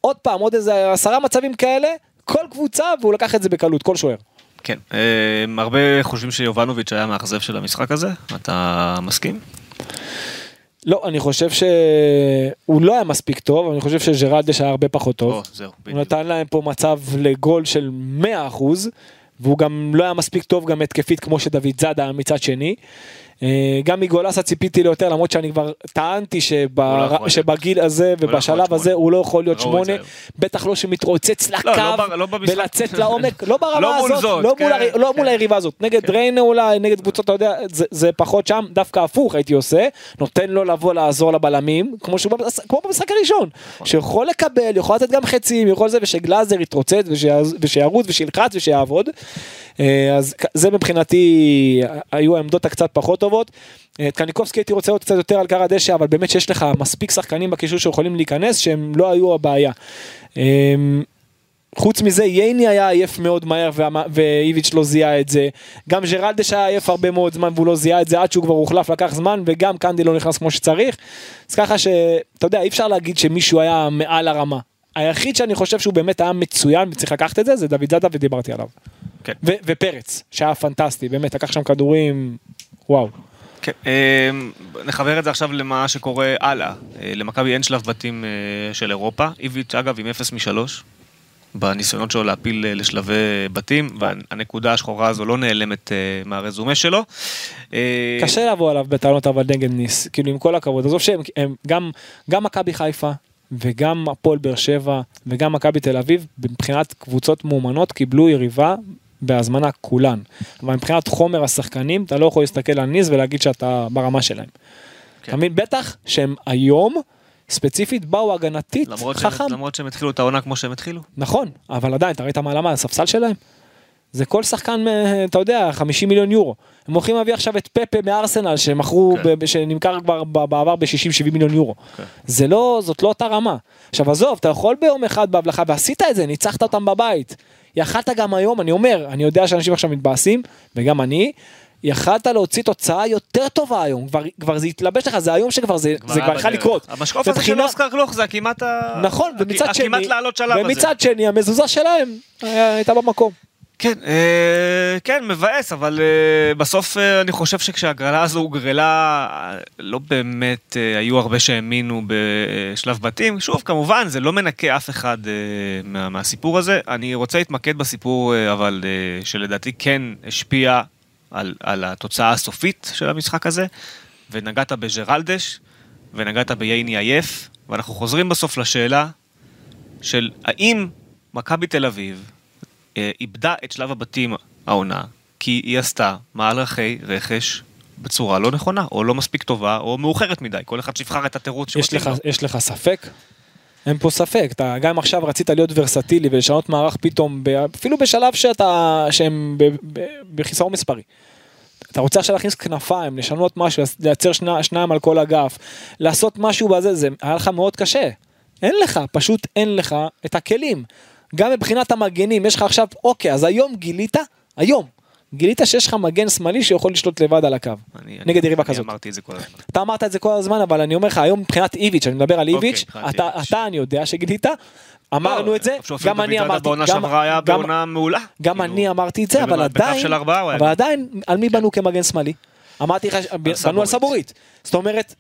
עוד פעם, עוד איזה עשרה מצבים כאלה, כל קבוצה, והוא לקח את זה בקלות, כל שוער. כן, אמ, הרבה חושבים שיובנוביץ' היה מאכזב של המשחק הזה, אתה מסכים? לא, אני חושב שהוא לא היה מספיק טוב, אבל אני חושב שג'רלדש היה הרבה פחות טוב. או, זהו, הוא בדיוק. נתן להם פה מצב לגול של 100% והוא גם לא היה מספיק טוב גם התקפית כמו שדוד זאדה מצד שני. אה, גם מגולסה ציפיתי ליותר למרות שאני כבר טענתי. לא. שבגיל הזה לא ובשלב הזה שמונה. הוא לא יכול להיות ראו את זה שמונה, בטח לא שמתרוצץ לקו לא, לא לא. ולצאת לעומק, לא ברמה לא הזאת, זאת, לא מול כן, לא כן. מול היריבה הזאת, נגד ריינה אולי, נגד קבוצות, אתה יודע, זה- זה פחות שם, דווקא הפוך הייתי עושה, נותן לו לבוא לעזור לבלמים, כמו שהוא במשחק הראשון, נכון. שיכול לקבל, יכול לתת גם חצים, יכול זה, ושגלאזר יתרוצץ ושירוץ ושילחץ ושיעבוד. אה, אז זה מבחינתי היו העמדות הקצת פחות טובות. אה, את קניקובסקי הייתי רוצה עוד קצת יותר על קר הדשא, אבל באמת שיש לך מספיק שחקנים בקישור שיכולים להיכנס שהם לא היו הבעיה. אה, חוץ מזה ייני היה עייף מאוד מהר ואיביץ' לא זיהה את זה. גם ג'רלדש היה עייף הרבה מאוד זמן והוא לא זיהה את זה עד שהוא כבר הוחלף לקח זמן וגם קנדי לא נכנס כמו שצריך. אז ככה שאתה יודע אי אפשר להגיד שמישהו היה מעל הרמה. היחיד שאני חושב שהוא באמת היה מצוין וצריך לקחת את זה זה דוד זאדה ודיברתי עליו. כן. ו- ופרץ שהיה פנטסטי באמת לקח שם כדורים וואו. כן, אמ, נחבר את זה עכשיו למה שקורה הלאה. אה, למכבי אין שלב בתים אה, של אירופה. איביץ' אגב עם 0 מ-3 בניסיונות שלו להפיל אה, לשלבי בתים, והנקודה השחורה הזו לא נעלמת אה, מהרזומה שלו. אה, קשה לבוא עליו בטענות אבל נגד ניס כאילו עם כל הכבוד עזוב שהם הם, גם גם מכבי חיפה וגם הפועל באר שבע וגם מכבי תל אביב מבחינת קבוצות מאומנות קיבלו יריבה בהזמנה כולן אבל מבחינת חומר השחקנים אתה לא יכול להסתכל על ניס ולהגיד שאתה ברמה שלהם. כן. אתה מבין בטח שהם היום ספציפית באו הגנתית למרות שהם, חכם למרות שהם התחילו את העונה כמו שהם התחילו. נכון אבל עדיין אתה ראית מה למה הספסל שלהם. זה כל שחקן, אה, אתה יודע, 50 מיליון יורו. הם הולכים להביא עכשיו את פפה מארסנל שמכרו, כן. ב- שנמכר כבר בעבר ב-60-70 מיליון יורו. כן. זה לא, זאת לא אותה רמה. עכשיו עזוב, אתה יכול ביום אחד בהבלחה ועשית את זה, ניצחת אותם בבית. יכלת גם היום, אני אומר, אני יודע שאנשים עכשיו מתבאסים, וגם אני, יכלת להוציא תוצאה יותר טובה היום, כבר, כבר זה התלבש לך, זה היום שכבר זה, זה כבר יכול. לקרות. המשקוף הזה של אוסקר גלוך זה כמעט ה... נכון, ומצד שני. ומצד שני המזוזה שלהם אה, הייתה במקום. כן, אה, כן, מבאס, אבל אה, בסוף אה, אני חושב שכשהגרלה הזו הוגרלה, אה, לא באמת אה, היו הרבה שהאמינו בשלב בתים. שוב, כמובן, זה לא מנקה אף אחד אה, מה, מהסיפור הזה. אני רוצה להתמקד בסיפור, אה, אבל אה, שלדעתי כן השפיע על, על התוצאה הסופית של המשחק הזה, ונגעת בג'רלדש, ונגעת בייני עייף, ואנחנו חוזרים בסוף לשאלה של האם מכבי תל אביב איבדה את שלב הבתים העונה, כי היא עשתה מהלכי רכש בצורה לא נכונה, או לא מספיק טובה, או מאוחרת מדי, כל אחד שיבחר את התירוץ שמתאים לך, לו. יש לך ספק? אין פה ספק, אתה גם עכשיו רצית להיות ורסטילי ולשנות מערך פתאום, אפילו בשלב שאתה, שהם בחיסרון מספרי. אתה רוצה עכשיו להכניס כנפיים, לשנות משהו, לייצר שני, שניים על כל אגף, לעשות משהו בזה, זה היה לך מאוד קשה. אין לך, פשוט אין לך את הכלים. גם מבחינת המגנים, יש לך עכשיו, אוקיי, אז היום גילית, היום, גילית שיש לך מגן שמאלי שיכול לשלוט לבד על הקו, אני- נגד אני- יריבה אני כזאת. אמרתי את זה כל הזמן. אתה אמרת את זה כל הזמן, אבל אני אומר לך, היום מבחינת איביץ', אני מדבר על אוקיי, איביץ', מבחינת אתה, איביץ'. אתה, אני יודע שגילית, אמרנו לא, את זה, גם אני אמרתי, בעונה גם- שעברה היה גם- בעונה מעולה. גם כאילו, אני אמרתי את זה, אבל עדיין, אבל עדיין, על מי בנו כמגן שמאלי? אמרתי לך, בנו על סבורית. זאת אומרת,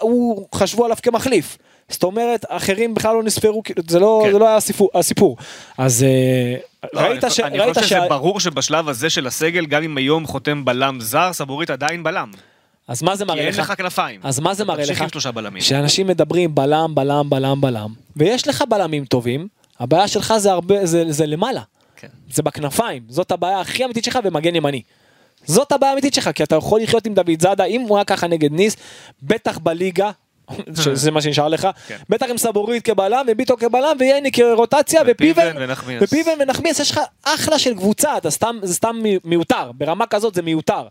הוא חשבו עליו כמחליף. זאת אומרת, אחרים בכלל לא נספרו, זה לא כן. זה לא היה הסיפור- הסיפור. אז אה, לא, ראית אני ש... אני ראית חושב שה- שזה ברור שבשלב הזה של הסגל, גם אם היום חותם בלם זר, סבורית עדיין בלם. אז מה זה כי מראה אין לך? לך כנפיים. אז מה זה מראה תמשיך לך? עם שלושה בלמים. שאנשים מדברים בלם, בלם, בלם, בלם, ויש לך בלמים טובים, הבעיה שלך זה הרבה, זה, זה למעלה. כן. זה בכנפיים, זאת הבעיה הכי אמיתית שלך ומגן ימני. זאת הבעיה האמיתית שלך, כי אתה יכול לחיות עם דוד זאדה, אם הוא היה ככה נגד ניס, בטח בליגה, שזה מה שנשאר לך, כן. בטח עם סבורית כבלם וביטו כבלם וייני כרוטציה ופיבן ופיבן ונחמיאס. יש לך אחלה של קבוצה, אתה סתם, זה סתם מי- מיותר, ברמה כזאת זה מיותר.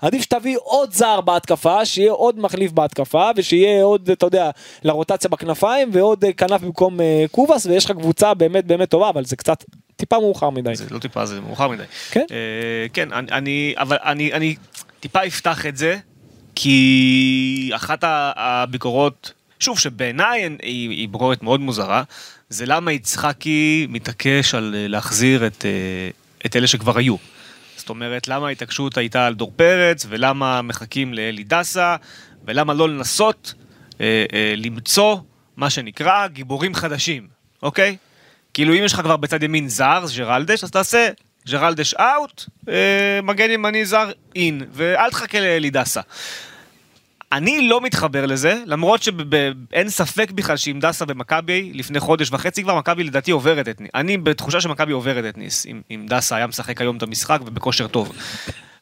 עדיף שתביא עוד זר בהתקפה, שיהיה עוד מחליף בהתקפה, ושיהיה עוד, אתה יודע, לרוטציה בכנפיים, ועוד אה, כנף במקום אה, קובאס, ויש לך קבוצה באמת באמת טובה, אבל זה קצת טיפה מאוחר מדי. זה לא טיפה, זה מאוחר מדי. כן. אה, כן, אני- אני, אבל אני, אני טיפה אפתח את זה, כי אחת הביקורות, שוב, שבעיניי היא, היא ביקורת מאוד מוזרה, זה למה יצחקי מתעקש על אה, להחזיר את, אה, את אלה שכבר היו. זאת אומרת, למה ההתעקשות הייתה על דור פרץ, ולמה מחכים לאלי דסה, ולמה לא לנסות אה, אה, למצוא מה שנקרא גיבורים חדשים, אוקיי? כאילו אם יש לך כבר בצד ימין זר, ג'רלדש, אז תעשה ג'רלדש אאוט, אה, מגן ימני זר אין, ואל תחכה לאלי דסה. אני לא מתחבר לזה, למרות שאין ספק בכלל שאם דסה במכבי לפני חודש וחצי כבר, מכבי לדעתי עוברת את ניס. אני בתחושה שמכבי עוברת את ניס, אם, אם דסה היה משחק היום את המשחק ובכושר טוב.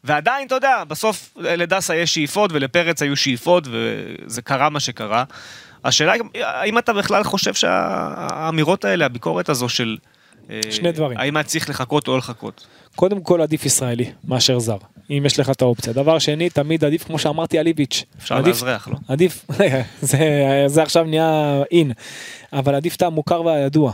ועדיין, אתה יודע, בסוף לדסה יש שאיפות ולפרץ היו שאיפות וזה קרה מה שקרה. השאלה היא, האם אתה בכלל חושב שהאמירות האלה, הביקורת הזו של... אה, שני דברים. האם היה צריך לחכות או לא לחכות? קודם כל עדיף ישראלי מאשר זר, אם יש לך את האופציה. דבר שני, תמיד עדיף, כמו שאמרתי על איביץ'. אפשר עדיף- לאזרח, לא? עדיף, זה, זה עכשיו נהיה אין, אבל עדיף את המוכר והידוע.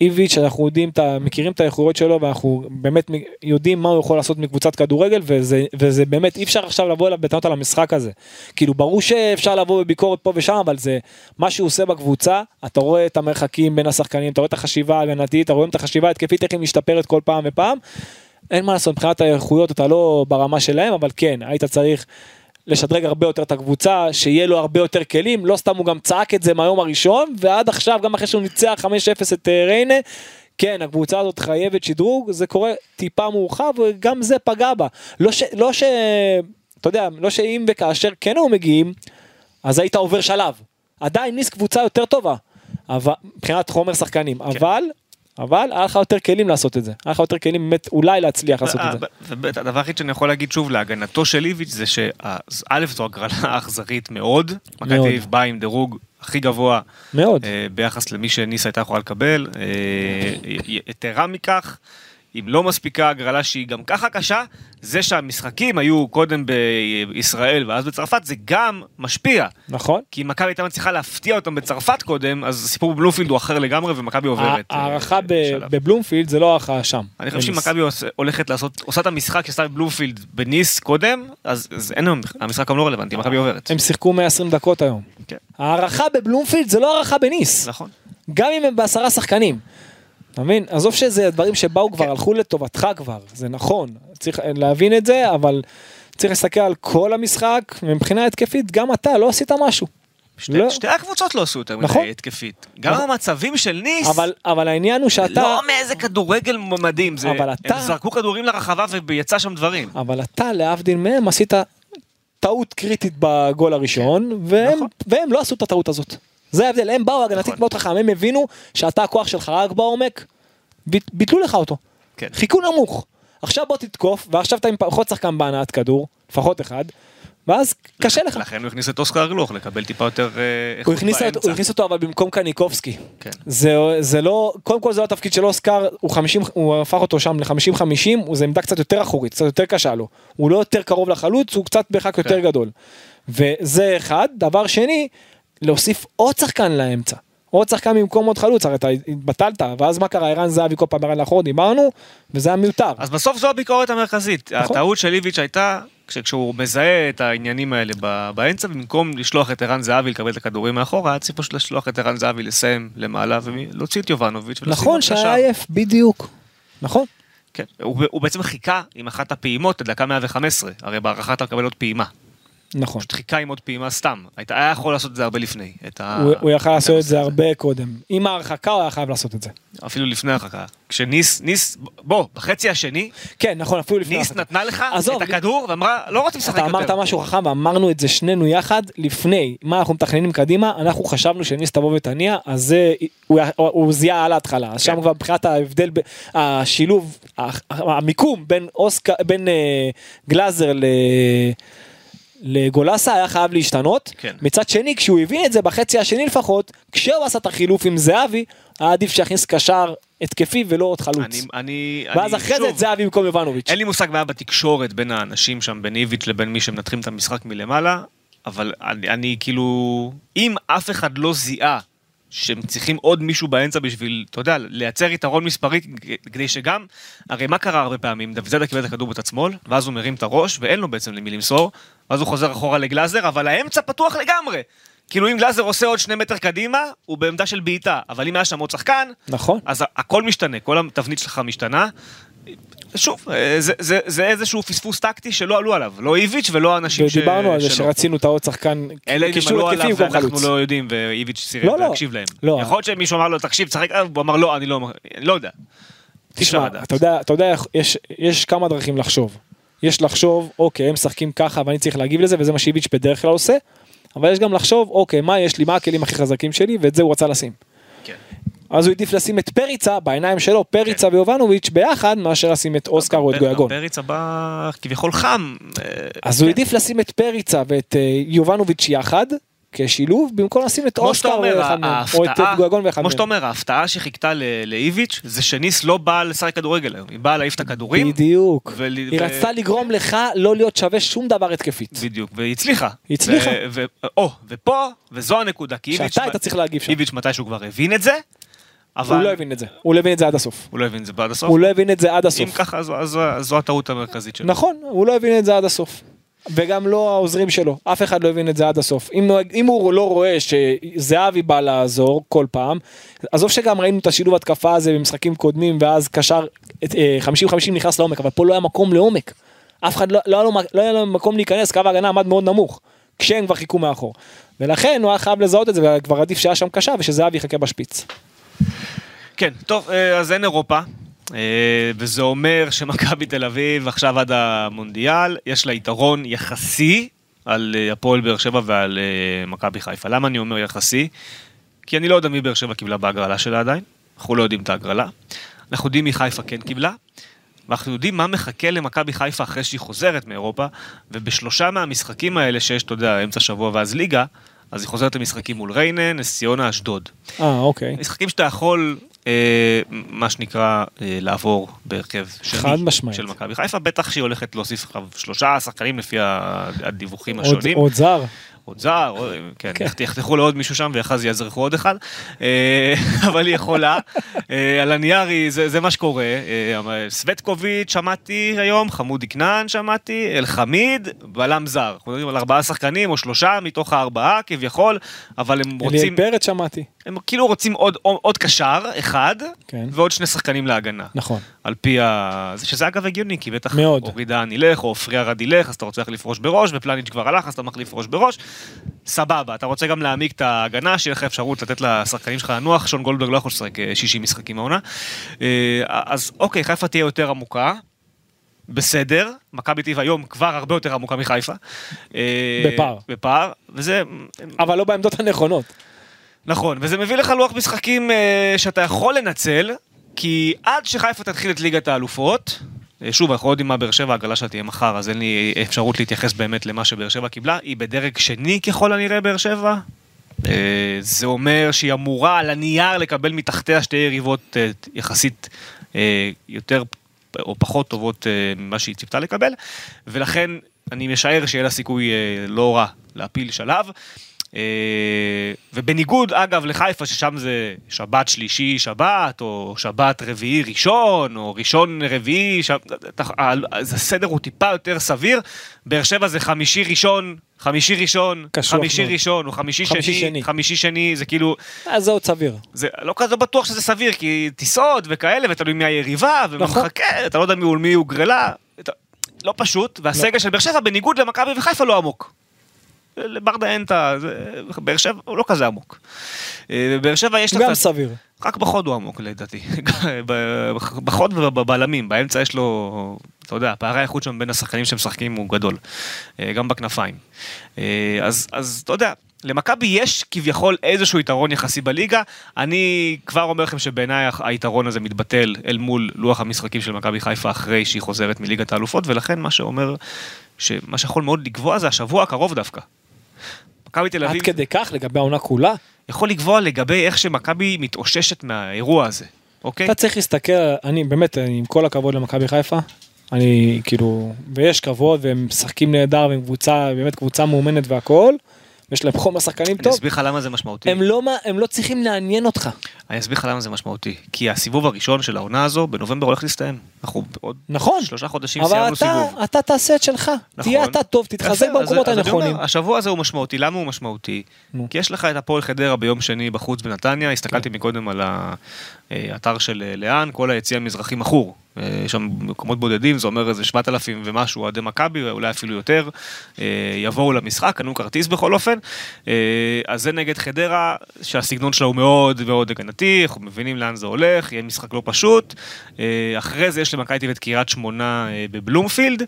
איביץ', אנחנו יודעים, את מכירים את האיכויות שלו ואנחנו באמת יודעים מה הוא יכול לעשות מקבוצת כדורגל וזה, וזה באמת אי אפשר עכשיו לבוא אליו בטענות על המשחק הזה. כאילו ברור שאפשר לבוא בביקורת פה ושם אבל זה מה שהוא עושה בקבוצה אתה רואה את המרחקים בין השחקנים אתה רואה את החשיבה ההגנתית אתה רואה את החשיבה ההתקפית איך היא משתפרת כל פעם ופעם. אין מה לעשות מבחינת האיכויות אתה לא ברמה שלהם אבל כן היית צריך לשדרג הרבה יותר את הקבוצה, שיהיה לו הרבה יותר כלים, לא סתם הוא גם צעק את זה מהיום הראשון, ועד עכשיו, גם אחרי שהוא ניצח 5-0 את אה, ריינה, כן, הקבוצה הזאת חייבת שדרוג, זה קורה טיפה מאוחר, וגם זה פגע בה. לא ש... לא ש... אתה יודע, לא שאם וכאשר כן היו מגיעים, אז היית עובר שלב. עדיין ניס קבוצה יותר טובה, אבל, מבחינת חומר שחקנים, אבל... אבל היה לך יותר כלים לעשות את זה, היה לך יותר כלים באמת אולי להצליח לעשות את זה. וב' הדבר היחיד שאני יכול להגיד שוב להגנתו של איביץ' זה שא' זו הגרלה אכזרית מאוד, מכבי תל. אביב באה עם דירוג הכי גבוה מאוד. אה, ביחס למי שניס הייתה יכולה לקבל, אה, יתרה מכך. אם לא מספיקה הגרלה שהיא גם ככה קשה, זה שהמשחקים היו קודם בישראל ואז בצרפת, זה גם משפיע. נכון. כי אם מכבי הייתה מצליחה להפתיע אותם בצרפת קודם, אז הסיפור בבלומפילד הוא אחר לגמרי ומכבי עוברת. אה, ההערכה שלב. בבלומפילד זה לא הערכה שם. אני חושב שאם. מכבי הולכת לעשות, עושה את המשחק שעשתה בבלומפילד בניס קודם, אז אין, המשחק גם לא רלוונטי, מכבי עוברת. הם שיחקו 120 דקות היום. כן, ההערכה בבלומפילד זה לא הערכה בניס. נכון. גם אם הם בעשרה שחקנים. אתה מבין? עזוב שזה דברים שבאו כבר, הלכו לטובתך כבר, זה נכון. צריך להבין את זה, אבל צריך להסתכל על כל המשחק, מבחינה התקפית, גם אתה לא עשית משהו. שתי, לא. שתי הקבוצות לא עשו יותר נכון. מדי התקפית. גם נכון. המצבים של ניס, אבל, אבל העניין הוא שאתה... לא מאיזה כדורגל מדהים, זה, אבל אתה- הם זרקו כדורים לרחבה ויצא שם דברים. אבל אתה, להבדיל מהם, עשית טעות קריטית בגול הראשון, והם, נכון. והם לא עשו את הטעות הזאת. זה ההבדל, הם באו הגנתית נכון. מאוד חכם, הם הבינו שאתה הכוח שלך רק בעומק, ביט- ביטלו לך אותו. כן. חיכו נמוך. עכשיו בוא תתקוף, ועכשיו אתה עם פחות שחקן בהנעת כדור, לפחות אחד, ואז קשה לך. לכן הוא הכניס את אוסקר גלוך לקבל טיפה יותר אה, איכות באמצע. הוא הכניס אותו אבל במקום קניקובסקי. כן. זה, זה לא, קודם כל זה לא התפקיד של אוסקר, הוא 50, הוא הפך אותו שם ל-50-50, זו עמדה קצת יותר אחורית, קצת יותר קשה לו. הוא לא יותר קרוב לחלוץ, הוא קצת במרחק יותר גדול. וזה אחד. דבר שני, להוסיף עוד שחקן לאמצע. עוד שחקן במקום עוד חלוץ, הרי אתה התבטלת, ואז מה קרה, ערן זהבי כל פעם ירד לאחור, דיברנו, וזה היה מיותר. אז בסוף זו הביקורת המרכזית. נכון. הטעות של איביץ' הייתה כש- כשהוא מזהה את העניינים האלה באמצע, במקום לשלוח את ערן זהבי לקבל את הכדורים מאחורה, היה צריך פשוט לשלוח את ערן זהבי לסיים למעלה ולהוציא את יובנוביץ' נכון שהיה. עייף, בדיוק. נכון. כן. הוא, הוא בעצם חיכה עם אחת הפעימות לדקה 115, הרי בהערכה אתה מקבל עוד פעימה. נכון. פשוט חיכה עם עוד פעימה סתם. היית, היה יכול לעשות את זה הרבה לפני. את ה... הוא, הוא יכל לעשות את זה. הרבה קודם. עם ההרחקה הוא היה חייב לעשות את זה. אפילו לפני ההרחקה. כשניס, ניס, בוא, בחצי השני, כן, נכון, אפילו לפני ניס ההרחקה. נתנה לך עזוב, את הכדור ואמרה, לא רוצים לשחק אתה יותר. אמרת משהו חכם ואמרנו את זה שנינו יחד לפני מה אנחנו מתכננים קדימה אנחנו חשבנו שניס תבוא ותניע אז זה הוא, הוא, הוא זיהה על ההתחלה אז שם כן. כבר מבחינת ההבדל ב- השילוב המיקום בין אוסקר בין אה, גלאזר ל... לגולסה היה חייב להשתנות. כן. מצד שני כשהוא הבין את זה בחצי השני לפחות כשהוא עשה את החילוף עם זהבי היה עדיף שיכניס קשר התקפי ולא עוד חלוץ. אני, אני, ואז אני, אחרי זה שוב, את זהבי במקום יובנוביץ' אין לי מושג מה היה בתקשורת בין האנשים שם, בין איביץ' לבין מי שמנתחים את המשחק מלמעלה, אבל אני, אני כאילו, אם אף אחד לא זיהה שהם צריכים עוד מישהו באמצע בשביל, אתה יודע, לייצר יתרון מספרי, כדי שגם, הרי מה קרה הרבה פעמים? דוד זאדה קיבל את הכדור בצד שמאל, ואז הוא מרים את הראש, ואין לו בעצם למי למסור, ואז הוא חוזר אחורה לגלאזר, אבל האמצע פתוח לגמרי. כאילו אם גלאזר עושה עוד שני מטר קדימה, הוא בעמדה של בעיטה, אבל אם היה שם עוד שחקן, נכון אז הכל משתנה, כל התבנית שלך משתנה. שוב, אה, זה, זה, זה איזשהו פספוס טקטי שלא עלו עליו, לא איביץ' ולא האנשים ש... ודיברנו על זה שלו. שרצינו את העוד שחקן קישור התקפי עליו במקום חלוץ. לא יודעים, ואיביץ' סירב לא, לא. להקשיב להם. לא. יכול להיות שמישהו אמר לו, תקשיב, תשחק, אה, הוא אמר לא, אני לא, אני לא יודע. תשמע. אתה יודע, אתה יודע, יש, יש כמה דרכים לחשוב. יש לחשוב, אוקיי, הם משחקים ככה ואני צריך להגיב לזה, וזה מה שאיביץ' בדרך כלל עושה, אבל יש גם לחשוב, אוקיי, מה יש לי, מה הכלים הכי חזקים שלי, ואת זה הוא רצה לשים. כן. אז הוא העדיף לשים את פריצה, בעיניים שלו, פריצה ויובנוביץ' ביחד, מאשר לשים את אוסקר או את גויגון. פריץ הבא כביכול חם. אה, אז הוא כן. העדיף לשים את פריצה ואת אה, יובנוביץ' יחד, כשילוב, במקום לשים את אוסקר ואחד מהם, או את גויגון ואחד כמו שאתה מהם. אומר, ההפתעה שחיכתה לאיביץ' זה שניס לא באה לשחק כדורגל היום, היא באה להעיף את הכדורים. בדיוק. היא רצתה לגרום לך לא להיות שווה שום דבר התקפית. בדיוק, והיא הצליחה. היא הצליחה. ו- ו- או, ופה, וזו הנקודה, כי. איביץ' מתישהו כבר הבין את זה, אבל... הוא לא הבין את זה, הוא לא הבין את זה עד הסוף. הוא לא הבין את זה עד הסוף. הוא לא הבין את זה עד אם הסוף. ככה, זו- אז זו- זו הטעות המרכזית שלו. נכון, הוא לא הבין את זה עד הסוף. וגם לא העוזרים שלו, אף אחד לא הבין את זה עד הסוף. אם, אם הוא לא רואה שזהבי בא לעזור כל פעם, עזוב שגם ראינו את השילוב התקפה הזה במשחקים קודמים, ואז קשר את, אה, 50-50 נכנס לעומק, אבל פה לא היה מקום לעומק. אף אחד לא, לא, היה לו, לא היה לו מקום להיכנס, קו ההגנה עמד מאוד נמוך, כשהם כבר חיכו מאחור. ולכן הוא היה חייב לזהות את זה, וכבר עדיף שהיה שם קשה ושזהבי יחכה בשפיץ. כן, טוב, אה, אז אין אירופה. אה, וזה אומר שמכבי תל אביב עכשיו עד המונדיאל, יש לה יתרון יחסי על אה, הפועל באר שבע ועל מכבי חיפה. למה אני אומר יחסי? כי אני לא יודע מי באר שבע קיבלה בהגרלה שלה עדיין, אנחנו לא יודעים את ההגרלה. אנחנו יודעים מי חיפה כן קיבלה, ואנחנו יודעים מה מחכה למכבי חיפה אחרי שהיא חוזרת מאירופה, ובשלושה מהמשחקים האלה שיש, אתה יודע, אמצע שבוע ואז ליגה, אז היא חוזרת למשחקים מול ריינה, נס ציונה, אשדוד. אה, אוקיי. משחקים שאתה יכול, אה, מה שנקרא, אה, לעבור בהרכב שני חד משמעית. של מכבי חיפה, בטח שהיא הולכת להוסיף שלושה שחקנים לפי הדיווחים עוד, השונים. עוד זר. עוד זר, כן, כן. יחת- יחתכו לעוד מישהו שם ואחרי זה יזרחו עוד אחד, אה, אבל היא יכולה, אה, על הנייר זה זה מה שקורה, אה, סווטקוביץ' שמעתי היום, חמודי כנען שמעתי, אלחמיד, בלם זר, אנחנו מדברים על ארבעה שחקנים או שלושה מתוך הארבעה כביכול, אבל הם רוצים, אליאל פרץ שמעתי. הם כאילו רוצים עוד, עוד קשר אחד, כן. ועוד שני שחקנים להגנה. נכון. על פי ה... זה שזה אגב הגיוני, כי בטח מאוד. אורי דהן ילך, או עופרי ארד ילך, אז אתה רוצה להחליף ראש בראש, ופלניץ' כבר הלך, אז אתה מחליף ראש בראש. סבבה, אתה רוצה גם להעמיק את ההגנה, שיהיה לך אפשרות לתת לשחקנים שלך לנוח, שון גולדברג לא יכול לשחק אה, 60 משחקים העונה. אה, אז אוקיי, חיפה תהיה יותר עמוקה. בסדר, מכבי אביב היום כבר הרבה יותר עמוקה מחיפה. אה, בפער. בפער, וזה אבל לא בעמדות הנכונות. נכון, וזה מביא לך לוח משחקים אה, שאתה יכול לנצל, כי עד שחיפה תתחיל את ליגת האלופות, אה, שוב, אנחנו לא יודעים מה באר שבע, הגרלה שלה תהיה מחר, אז אין לי אפשרות להתייחס באמת למה שבאר שבע קיבלה. היא בדרג שני ככל הנראה באר שבע. אה, זה אומר שהיא אמורה על הנייר לקבל מתחתיה שתי יריבות אה, יחסית יותר או פחות טובות ממה שהיא ציפתה לקבל, ולכן אני משער שיהיה לה סיכוי לא רע להפיל שלב. אה, ובניגוד אגב לחיפה ששם זה שבת שלישי שבת או שבת רביעי ראשון או ראשון רביעי ש... אז הסדר הוא טיפה יותר סביר באר שבע זה חמישי ראשון חמישי ראשון חמישי מאוד. ראשון או חמישי, חמישי שני, שני. חמישי שני זה כאילו אז זה עוד סביר. זה לא כזה בטוח שזה סביר כי טיסות וכאלה ותלוי מי היריבה נכון. מחכה אתה לא יודע מול מי הוגרלה לא פשוט והסגל של באר שבע בניגוד למכבי וחיפה לא עמוק. לברדה אין את ה... באר שבע הוא לא כזה עמוק. אה, בבאר שבע יש לה... גם סביר. רק בחוד הוא עמוק לדעתי. בחוד ובבלמים, באמצע יש לו, אתה יודע, פערי האיכות שם בין השחקנים שמשחקים הוא גדול. אה, גם בכנפיים. אה, אז, אז אתה יודע, למכבי יש כביכול איזשהו יתרון יחסי בליגה. אני כבר אומר לכם שבעיניי היתרון הזה מתבטל אל מול לוח המשחקים של מכבי חיפה אחרי שהיא חוזרת מליגת האלופות, ולכן מה שאומר, שמה שיכול מאוד לקבוע זה השבוע הקרוב דווקא. מכבי תל עד אביב כדי כך לגבי העונה כולה. יכול לקבוע לגבי איך שמכבי מתאוששת מהאירוע הזה, אוקיי? אתה צריך להסתכל, אני באמת, אני, עם כל הכבוד למכבי חיפה, אני כאילו, ויש כבוד והם משחקים נהדר והם קבוצה, באמת קבוצה מאומנת והכל, ויש להם חומר שחקנים אני טוב, אסביר לך למה זה משמעותי. הם לא, הם לא צריכים לעניין אותך. אני אסביר לך למה זה משמעותי. כי הסיבוב הראשון של העונה הזו בנובמבר הולך להסתיים. אנחנו עוד נכון. שלושה חודשים אבל סיימנו סיבוב. אתה תעשה את שלך, נכון. תהיה אתה טוב, תתחזק במקומות אני הנכונים. השבוע הזה הוא משמעותי, למה הוא משמעותי? נו. כי יש לך את הפועל חדרה ביום שני בחוץ בנתניה, הסתכלתי מקודם על האתר של אה, לאן, כל היציע המזרחי מכור. אה, יש שם מקומות בודדים, זה אומר איזה 7,000 ומשהו אוהדי מכבי, אולי אפילו יותר, אה, יבואו למשחק, קנו כרטיס בכל אופן. אה, אז זה נגד חדרה, שהסגנון שלה הוא מאוד מאוד הגנתי, אנחנו מבינים לאן זה הולך, יהיה משחק לא פשוט. אחרי זה יש למכבי אביב את קריית שמונה בבלומפילד.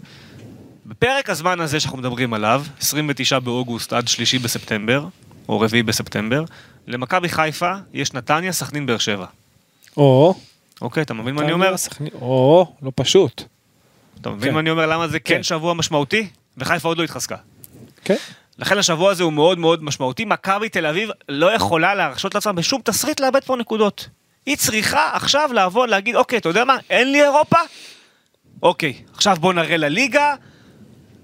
בפרק הזמן הזה שאנחנו מדברים עליו, 29 באוגוסט עד 3 בספטמבר, או 4 בספטמבר, למכבי חיפה יש נתניה, סכנין, באר שבע. או, אוקיי, אתה מבין מה אני אומר? או, לא פשוט. אתה מבין כן. מה אני אומר? למה זה כן כן. שבוע משמעותי? וחיפה עוד לא התחזקה. כן. לכן השבוע הזה הוא מאוד מאוד משמעותי. מכבי תל אביב לא יכולה להרשות לעצמה בשום תסריט לאבד פה נקודות. היא צריכה עכשיו לעבוד, להגיד, אוקיי, אתה יודע מה, אין לי אירופה? אוקיי, עכשיו בוא נראה לליגה,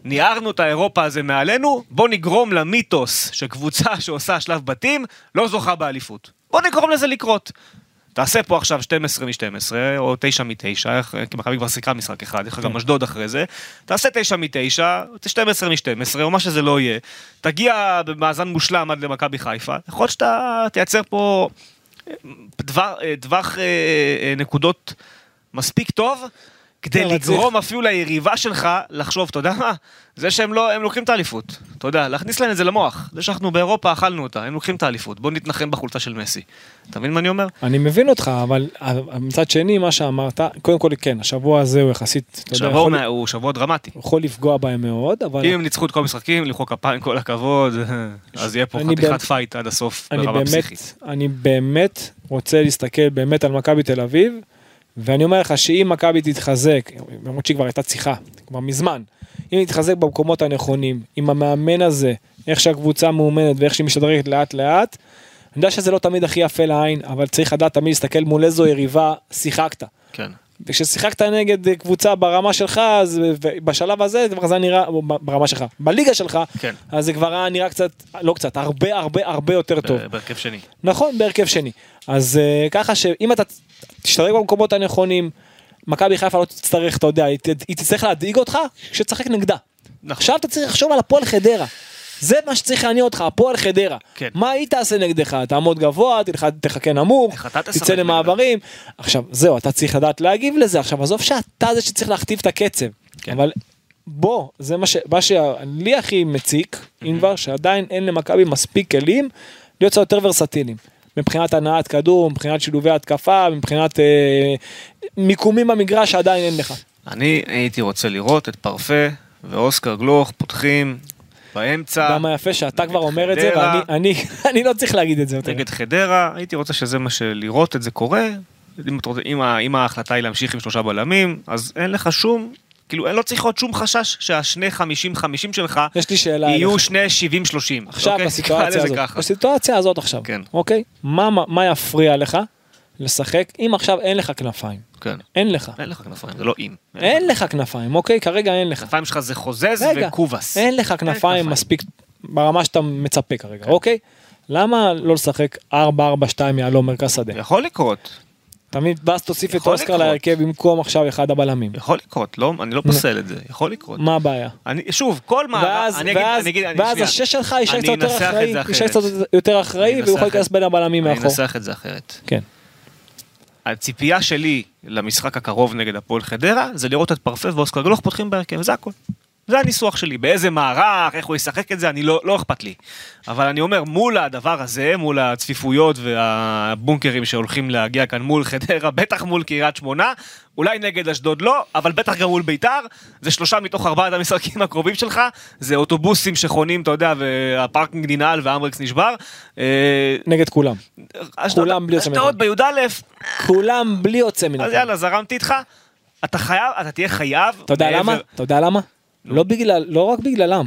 ניערנו את האירופה הזה מעלינו, בוא נגרום למיתוס שקבוצה שעושה שלב בתים לא זוכה באליפות. בוא נגרום לזה לקרות. תעשה פה עכשיו 12 מ-12, או 9 מ-9, כי מכבי כבר סיכרה משחק אחד, יש לך גם אשדוד אחרי זה. תעשה 9 מ-9, 12 מ-12, או מה שזה לא יהיה. תגיע במאזן מושלם עד למכבי חיפה. יכול להיות שאתה תייצר פה טווח- אה, אה, אה, נקודות מספיק טוב. כדי לגרום אפילו ליריבה שלך לחשוב, אתה יודע מה? זה שהם לא, הם לוקחים את האליפות. אתה יודע, להכניס להם את זה למוח. זה שאנחנו באירופה אכלנו אותה, הם לוקחים את האליפות. בוא נתנחם בחולצה של מסי. אתה מבין מה אני אומר? אני מבין אותך, אבל מצד שני, מה שאמרת, קודם כל כן, השבוע הזה הוא יחסית, אתה יודע, יכול- הוא שבוע דרמטי. יכול לפגוע בהם מאוד, אבל אם הם ניצחו את כל המשחקים, למחוא כפיים, כל הכבוד, אז יהיה פה חתיכת פייט עד הסוף ברמה פסיכית. אני באמת רוצה להסתכל באמת על מכבי תל אביב, ואני אומר לך שאם מכבי תתחזק, למרות שהיא כבר הייתה צריכה, כבר מזמן, אם היא תתחזק במקומות הנכונים, עם המאמן הזה, איך שהקבוצה מאומנת ואיך שהיא משתדרגת לאט לאט, אני יודע שזה לא תמיד הכי יפה לעין, אבל צריך לדעת תמיד להסתכל מול איזו יריבה שיחקת. כן. וכששיחקת נגד אה, קבוצה ברמה שלך, אז ו- בשלב הזה כבר זה נראה, ברמה שלך, בליגה שלך, כן. אז זה כבר היה נראה קצת, לא קצת, הרבה הרבה הרבה יותר טוב. בהרכב שני. נכון, בהרכב שני. אז uh, ככה שאם אתה תשתדרג במקומות הנכונים, מכבי חיפה לא תצטרך, אתה יודע, היא, היא תצטרך להדאיג אותך כשתשחק נגדה. נכון. עכשיו אתה צריך לחשוב על הפועל חדרה. זה מה שצריך לעניין אותך, הפועל חדרה. כן. מה היא תעשה נגדך? תעמוד גבוה, תלך- תחכה נמוך, תצא? למעברים. עכשיו, זהו, אתה צריך לדעת להגיב לזה. עכשיו, עזוב שאתה זה שצריך להכתיב את הקצב. כן. אבל בוא, זה מה, ש... מה שלי הכי מציק, אם כבר, שעדיין אין למכבי מספיק כלים להיות קצת יותר ורסטיליים. מבחינת הנעת כדור, מבחינת שילובי התקפה, מבחינת אה, מיקומים במגרש שעדיין אין לך. אני הייתי רוצה לראות את פרפה ואוסקר גלוך פותחים באמצע. גם היפה שאתה כבר אומר את זה. ואני אני, אני לא צריך להגיד את זה יותר. נגד חדרה, הייתי רוצה שזה מה שלראות את זה קורה, אם, רוצה- אם, אם ההחלטה היא להמשיך עם שלושה בלמים, אז אין לך שום, כאילו, אין לא צריך להיות שום חשש שהשני 50-50 שלך יש לי שאלה יהיו אליך. שני 70-30. עכשיו אוקיי? בסיטואציה הזאת. בסיטואציה הזאת עכשיו, כן. אוקיי? מה, מה, מה יפריע לך לשחק אם עכשיו אין לך כנפיים? כן. אין לך. אין לך כנפיים, זה לא אם. אין לך כנפיים, אוקיי? כרגע אין לך. הכנפיים שלך זה חוזז רגע, וקובס. אין לך כנפיים כנפיים. מספיק ברמה שאתה מצפה כן. כרגע, אוקיי? למה לא לשחק 4-4-2 יהלום מרכז שדה? יכול לקרות, תמיד ואז תוסיף את אוסקר. להרכב במקום עכשיו אחד הבלמים. יכול לקרות, לא, אני לא פוסל את זה, יכול לקרות. מה הבעיה? אני, שוב, כל מערך, ואז, אני אגיד, ואז, אני אגיד, אני- ואז. השש שלך יישאר אני קצת יותר אחראי, יישאר. קצת יותר אחראי אני והוא יכול להיכנס בין הבלמים אני מאחור. אנסח את זה אחרת. כן. הציפייה שלי למשחק הקרוב נגד הפועל חדרה זה לראות את פרפה ואוסקר גלוך פותחים בהרכב, זה הכל. זה הניסוח שלי, באיזה מערך, איך הוא ישחק את זה, אני לא, לא אכפת לי. אבל אני אומר, מול הדבר הזה, מול הצפיפויות והבונקרים שהולכים להגיע כאן מול חדרה, בטח מול קריית שמונה, אולי נגד אשדוד לא, אבל בטח גם מול ביתר, זה שלושה מתוך ארבעת המשחקים הקרובים שלך, זה אוטובוסים שחונים, אתה יודע, והפארקינג ננעל והאמברקס נשבר. אה, נגד כולם. אשדוד- כולם בלי יוצא מן אשדוד בי"א, כולם בלי יוצא מן אז. יאללה, זרמתי איתך. אתה חייב, אתה תהיה חייב. אתה יודע למה? אתה יודע למה? לא בגלל, לא רק בגללם,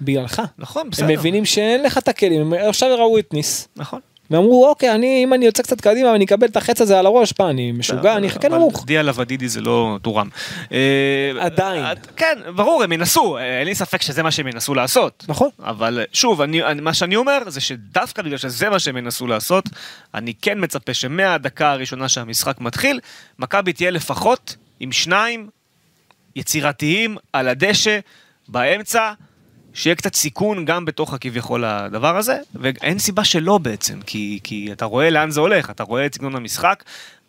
בגללך. נכון, בסדר. הם מבינים שאין לך את הכלים, הם עכשיו ראו את ניס, נכון. ואמרו אוקיי, אני, אם אני יוצא קצת קדימה ואני אקבל את החץ הזה על הראש, מה, אני משוגע, אני אחכה אבל נמוך. דיה לבדידי זה לא טורם. אה, עדיין. אה, כן, ברור, הם ינסו, אה, אין לי ספק שזה מה שהם ינסו לעשות. נכון. אבל שוב, אני, אני, מה שאני אומר זה שדווקא בגלל שזה מה שהם ינסו לעשות, אני כן מצפה שמהדקה הראשונה שהמשחק מתחיל, מכבי תהיה לפחות עם שניים יצירתיים על הדשא, באמצע, שיהיה קצת סיכון גם בתוך הכביכול הדבר הזה, ואין סיבה שלא בעצם, כי, כי אתה רואה לאן זה הולך, אתה רואה את סגנון המשחק,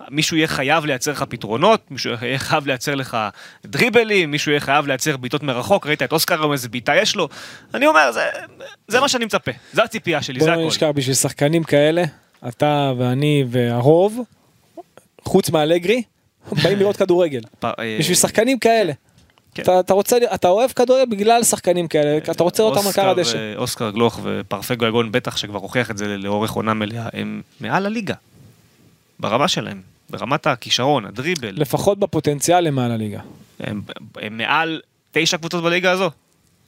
מישהו יהיה חייב לייצר לך פתרונות, מישהו יהיה חייב לייצר לך דריבלים, מישהו יהיה חייב לייצר בעיטות מרחוק, ראית את אוסקר היום איזה בעיטה יש לו, אני אומר, זה, זה מה שאני מצפה, זו הציפייה שלי, בוא זה לא הכל. נשכח, בשביל שחקנים כאלה, אתה ואני והרוב, חוץ מאלגרי, באים לראות כדורגל. אה, בשביל שחקנים כאלה. כן. אתה, אתה רוצה, אתה אוהב כדורגל בגלל שחקנים כאלה, אתה רוצה לראות אותם על קר הדשא. אה, אוסקר גלוך ופרפה גויגון בטח שכבר הוכיח את זה לאורך עונה מלאה, הם מעל הליגה. ברמה שלהם, ברמת הכישרון, הדריבל, לפחות בפוטנציאל הם מעל הליגה. הם, הם מעל תשע קבוצות בליגה הזו.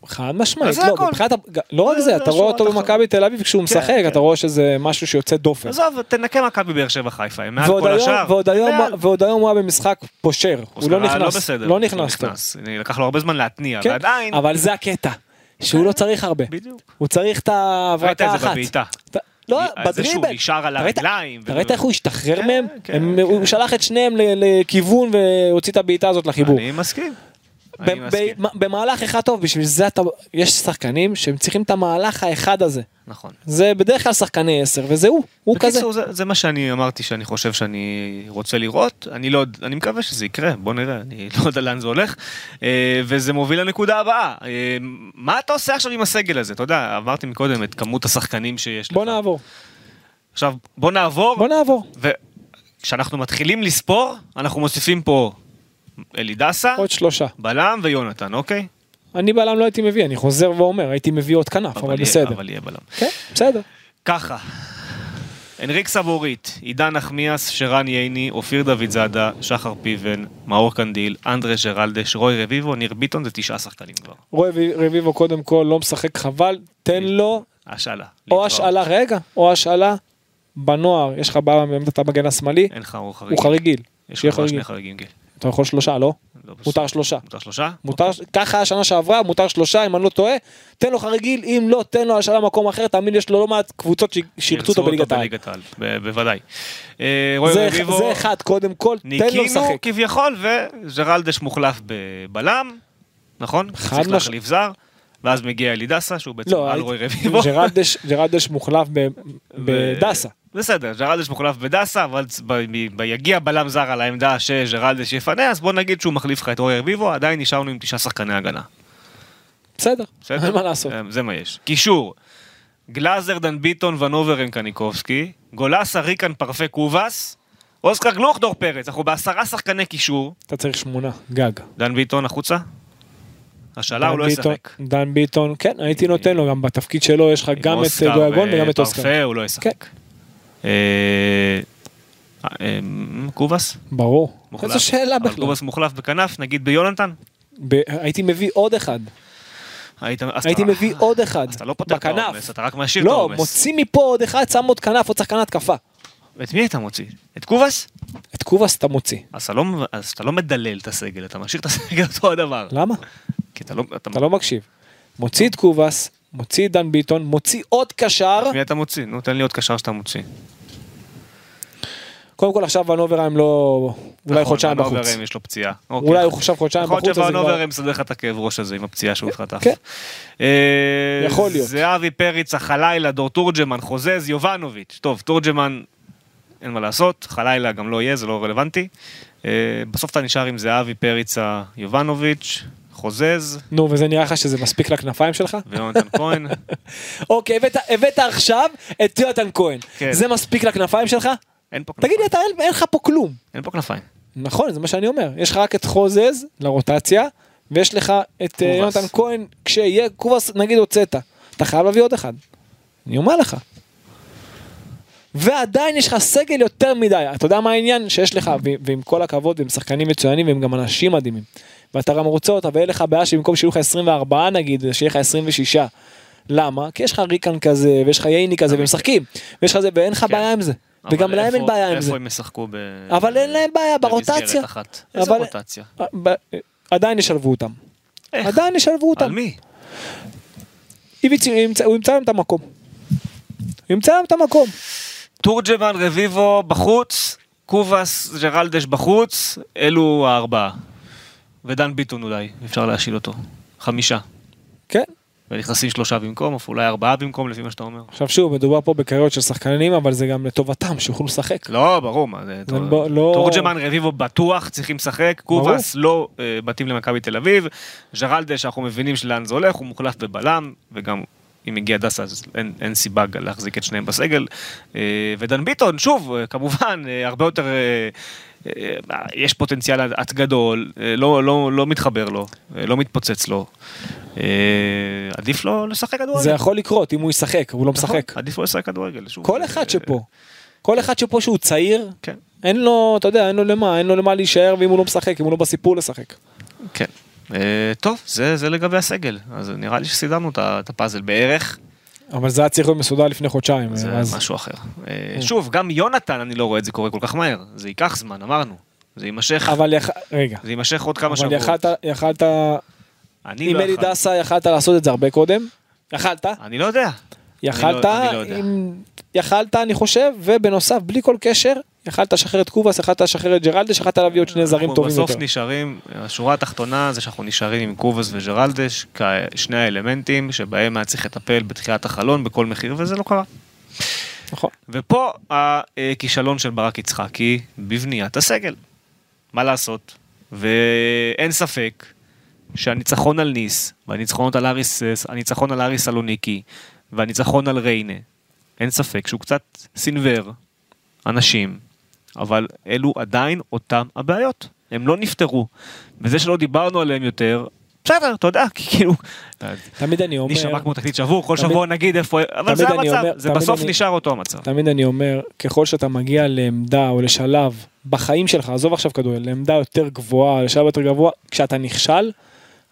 חד משמעית, לא. מבחינת, ה- לא רק זה- אתה רואה אותו. במכבי תל אביב כשהוא משחק, כן. אתה רואה שזה משהו שיוצא דופן. עזוב, תנקה מכבי באר שבע חיפה, הם מעל כל השאר. ועוד היום- הוא היה במשחק פושר, הוא לא נכנס, בסדר, לא נכנס טוב. לקח לו הרבה זמן להתניע, כן, ועדיין, אבל זה הקטע, שהוא לא צריך הרבה, בדיוק. הוא צריך את ראית ההברקה את זה האחת. בבעיטה. לא, על זה שהוא בדריבל. נשאר על ראית- הרגליים. אתה ראית איך הוא השתחרר כן, מהם? כן, הם- כן. הוא שלח את שניהם לכיוון והוציא את הבעיטה הזאת לחיבור. אני מסכים. במהלך אחד טוב, בשביל זה אתה, יש שחקנים שהם צריכים את המהלך האחד הזה. נכון. זה בדרך כלל שחקני עשר, וזה הוא, הוא כזה. בקיצור, זה, זה מה שאני אמרתי שאני חושב שאני רוצה לראות, אני לא, אני מקווה שזה יקרה, בוא נראה, אני לא יודע לאן זה הולך, אה, וזה מוביל לנקודה הבאה. אה, מה אתה עושה עכשיו עם הסגל הזה? אתה יודע, אמרתי מקודם את כמות השחקנים שיש בוא לך. נעבור, עכשיו, בוא נעבור, בוא נעבור. וכשאנחנו מתחילים לספור, אנחנו מוסיפים פה אלי דסה, עוד שלושה. בלם ויונתן, אוקיי? אני בלם לא הייתי מביא, אני חוזר ואומר, הייתי מביא עוד כנף, אבל יהיה- בסדר. אבל יהיה בלם. כן, בסדר. ככה, אנריק סבורית, עידן נחמיאס, שרן ייני, אופיר דוד זאדה, שחר פיבן, מאור קנדיל, אנדרה ג'רלדש, רוי רביבו, ניר ביטון, זה תשעה שחקנים כבר. רוי רביבו קודם כל לא משחק חבל, תן לו השאלה. או. השאלה, רגע, או השאלה בנוער, יש לך בעיה בעמדת המגן השמאלי, אין לך הוא חריג. הוא חריגיל. יש לך. שני חריגים, כן. אתה יכול שלושה, לא? לא. מותר שלושה. מותר שלושה? מותר, ככה היה שנה שעברה, מותר שלושה, אם אני לא טועה, תן לו חריגיל, אם לא, תן לו השאלה במקום אחר, תאמין לי, יש לו לא מעט קבוצות שירצו אותו בליגת העל. בוודאי. אה, זה- רביבו, זה אחד, קודם כל, תן לו ניקינו לשחק. כביכול, וג'רלדש מוחלף בבלם, נכון? חד צריך מש- להחליף זר, ואז מגיע אלי דסה, שהוא בעצם לא, על הייתי- רוי רביבו. ג'רלדש- ג'רלדש מוחלף ב- בדסה. בסדר, ג'רלדש מוחלף בדסה, אבל יגיע בלם זר על העמדה שג'רלדש יפנה, אז בוא נגיד שהוא מחליף לך את רוי רביבו, עדיין נשארנו עם תשעה שחקני הגנה. בסדר? אין מה לעשות. אה, זה מה יש. קישור, גלאזר, דן ביטון, ונוברן קניקובסקי, גולסה, ריקן, פרפה, קובאס, אוסקר גלוך, דור פרץ, אנחנו בעשרה שחקני קישור, אתה צריך שמונה, גג. דן ביטון החוצה? השאלה הוא לא ישחק. דן ביטון, כן, הייתי נותן לו, גם בתפקיד שלו יש לך גם את אוסקר גויגון וגם את אוסקר. הוא לא ישחק. אה, אה, אה, קובס? ברור. איזו שאלה בכלל. קובס מוחלף בכנף, נגיד ביונתן? הייתי מביא עוד אחד. היית, הייתי אתה- מביא עוד אחד. אז אתה לא פותר את. העומס, אתה רק משאיר את לא, העומס. מוציא מפה עוד אחד, שם עוד כנף, עוד שחקן התקפה. את מי אתה מוציא? את קובס? את קובאס אתה מוציא. אז אתה לא, אז אתה לא מדלל את הסגל, אתה משאיר את הסגל אותו הדבר. למה? כי אתה לא... אתה, אתה לא מקשיב. מוציא את קובאס, מוציא את דן ביטון, מוציא עוד קשר. מי אתה מוציא? נו, תן לי עוד קשר שאתה מוציא. קודם כל עכשיו ונוברהיים לא... אולי נכון, חודשיים בחוץ. ונוברהיים יש לו פציעה. אוקיי. אולי הוא חושב חודשיים יכול בחוץ, להיות אז זה כבר... שוונוברהיים מסדר לך את הכאב ראש הזה עם הפציעה שהוא חטף. כן. אה, יכול להיות. זהבי פריץ, החלילה, דור תורג'מן, חוזז, יובנוביץ'. טוב, תורג'מן, אין מה לעשות, חלילה גם לא יהיה, זה לא רלוונטי. אה, בסוף אתה נשאר עם זהבי פריצה, יובנוביץ', חוזז נו, וזה נראה לך שזה מספיק לכנפיים שלך? ויונתן כהן. אוקיי, הבאת- הבאת עכשיו את יונתן כהן. כן. זה מספיק לכנפיים שלך? אין פה תגיד לי, כנפיים. אתה אין- אין לך פה כלום. אין פה כנפיים. נכון, זה מה שאני אומר. יש לך רק את חוזז לרוטציה, ויש לך את אה, קובאס. יונתן כהן, כשיהיה קובאס, נגיד הוצאת. אתה חייב להביא עוד אחד. אני אומר לך. ועדיין יש לך סגל יותר מדי. אתה יודע מה העניין? שיש לך, ועם כל הכבוד, הם שחקנים מצוינים והם גם אנשים מדהימים. ואתה גם רוצה אותה, ואין לך בעיה שבמקום שיהיו לך 24 נגיד, שיהיה לך 26. למה? כי יש לך ריקן כזה, ויש לך ייני כזה, והם משחקים. ויש לך זה, ואין לך כן. בעיה עם זה. וגם להם אין בעיה עם זה. איפה הם ישחקו ב... אבל אין להם בעיה ברוטציה. איזה רוטציה? ב- עדיין ישלבו אותם. איך? עדיין ישלבו אותם. על מי? הוא ימצא להם את המקום. הוא ימצא להם את המקום. תורג'מן, רביבו בחוץ, קובאס, ג'רלדש בחוץ, אלו הארבעה. ודן ביטון אולי, אפשר להשיל אותו. חמישה. כן. ונכנסים שלושה במקום, או אולי ארבעה במקום, לפי מה שאתה אומר. עכשיו שוב, מדובר פה בקריירות של שחקנים, אבל זה גם לטובתם, שיוכלו לשחק. לא, ברור, מה זה... לא- לא- תורג'מן, רביבו בטוח צריכים לשחק, קובאס לא אה, מתאים למכבי תל אביב, ג'רלדש, אנחנו מבינים שלאן זה הולך, הוא מוחלף בבלם, וגם אם הגיע דסה אז אין, אין סיבה להחזיק את שניהם בסגל. אה, ודן ביטון, שוב, אה, כמובן, אה, הרבה יותר... אה, יש פוטנציאל את גדול, אה, לא, לא, לא מתחבר לו, אה, לא מתפוצץ לו. עדיף לו לשחק כדורגל. זה יכול לקרות אם הוא ישחק, הוא לא נכון, משחק. עדיף לו לשחק כדורגל. כל אחד שפה. כל אחד שפה שהוא צעיר, כן. אין לו, אתה יודע, אין לו למה, אין לו למה להישאר ואם הוא לא משחק, אם הוא לא בסיפור לשחק. כן. טוב, זה, זה לגבי הסגל. אז נראה לי שסידרנו את הפאזל בערך, אבל זה היה צריך להיות מסודר לפני חודשיים. זה אז- משהו אחר. אה, שוב, גם יונתן, אני לא רואה את זה קורה כל כך מהר. זה ייקח זמן, אמרנו. זה יימשך, אבל יח... רגע, זה יימשך עוד כמה אבל שבועות. יכלת, יכלת, אני עם לא אלי יכול. דסה יכלת לעשות את זה הרבה קודם. יכלת, אני לא יודע. יכלת, אני לא יודע. עם... יכלת אני חושב, ובנוסף בלי כל קשר, יכלת לשחרר את קובאס, יכלת לשחרר את ג'רלדש, יכלת להביא עוד שני זרים אנחנו טובים בסוף יותר. נשארים, השורה התחתונה זה שאנחנו נשארים עם קובס וג'רלדש, כשני האלמנטים שבהם היה צריך לטפל בתחילת החלון בכל מחיר, וזה לא קרה. נכון. ופה הכישלון של ברק יצחקי בבניית הסגל. מה לעשות? ואין ספק שהניצחון על ניס, והניצחון על אריס, הניצחון על אריס סלוניקי, והניצחון על ריינה, אין ספק שהוא קצת סינוור אנשים, אבל אלו עדיין אותם הבעיות. הם לא נפתרו. וזה שלא דיברנו עליהם יותר, בסדר, אתה יודע, כי כאילו... תמיד אני אומר, נשמע כמו תקליט שבור, כל שבוע נגיד איפה... אבל זה המצב, אומר- זה בסוף נשאר אותו המצב. תמיד אני אומר, ככל שאתה מגיע לעמדה או לשלב בחיים שלך, עזוב עכשיו כדורגל, לעמדה יותר גבוהה, לשלב יותר גבוה, כשאתה נכשל,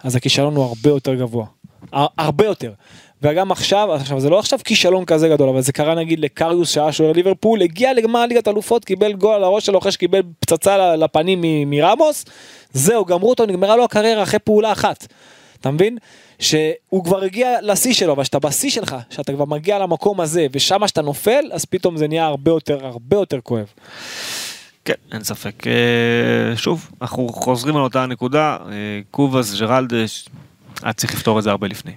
אז הכישלון הוא הרבה יותר גבוה. הר- הרבה יותר. וגם עכשיו, עכשיו זה לא עכשיו כישלון כזה גדול, אבל זה קרה נגיד לקריוס שהיה שוער ליברפול, הגיע לגמר ליגת אלופות, קיבל גול על הראש שלו אחרי שקיבל פצצה לפנים מרמוס, זהו, גמרו אותו, נגמרה לו הקריירה אחרי פעולה אחת. אתה מבין? שהוא כבר הגיע לשיא שלו, אבל כשאתה בשיא שלך, שאתה כבר מגיע למקום הזה, ושם שאתה נופל, אז פתאום זה נהיה הרבה יותר, הרבה יותר כואב. כן, אין ספק. אה, שוב, אנחנו חוזרים על אותה נקודה, אה, קובאס, ג'רלדש, היה צריך לפתור את זה הרבה לפני.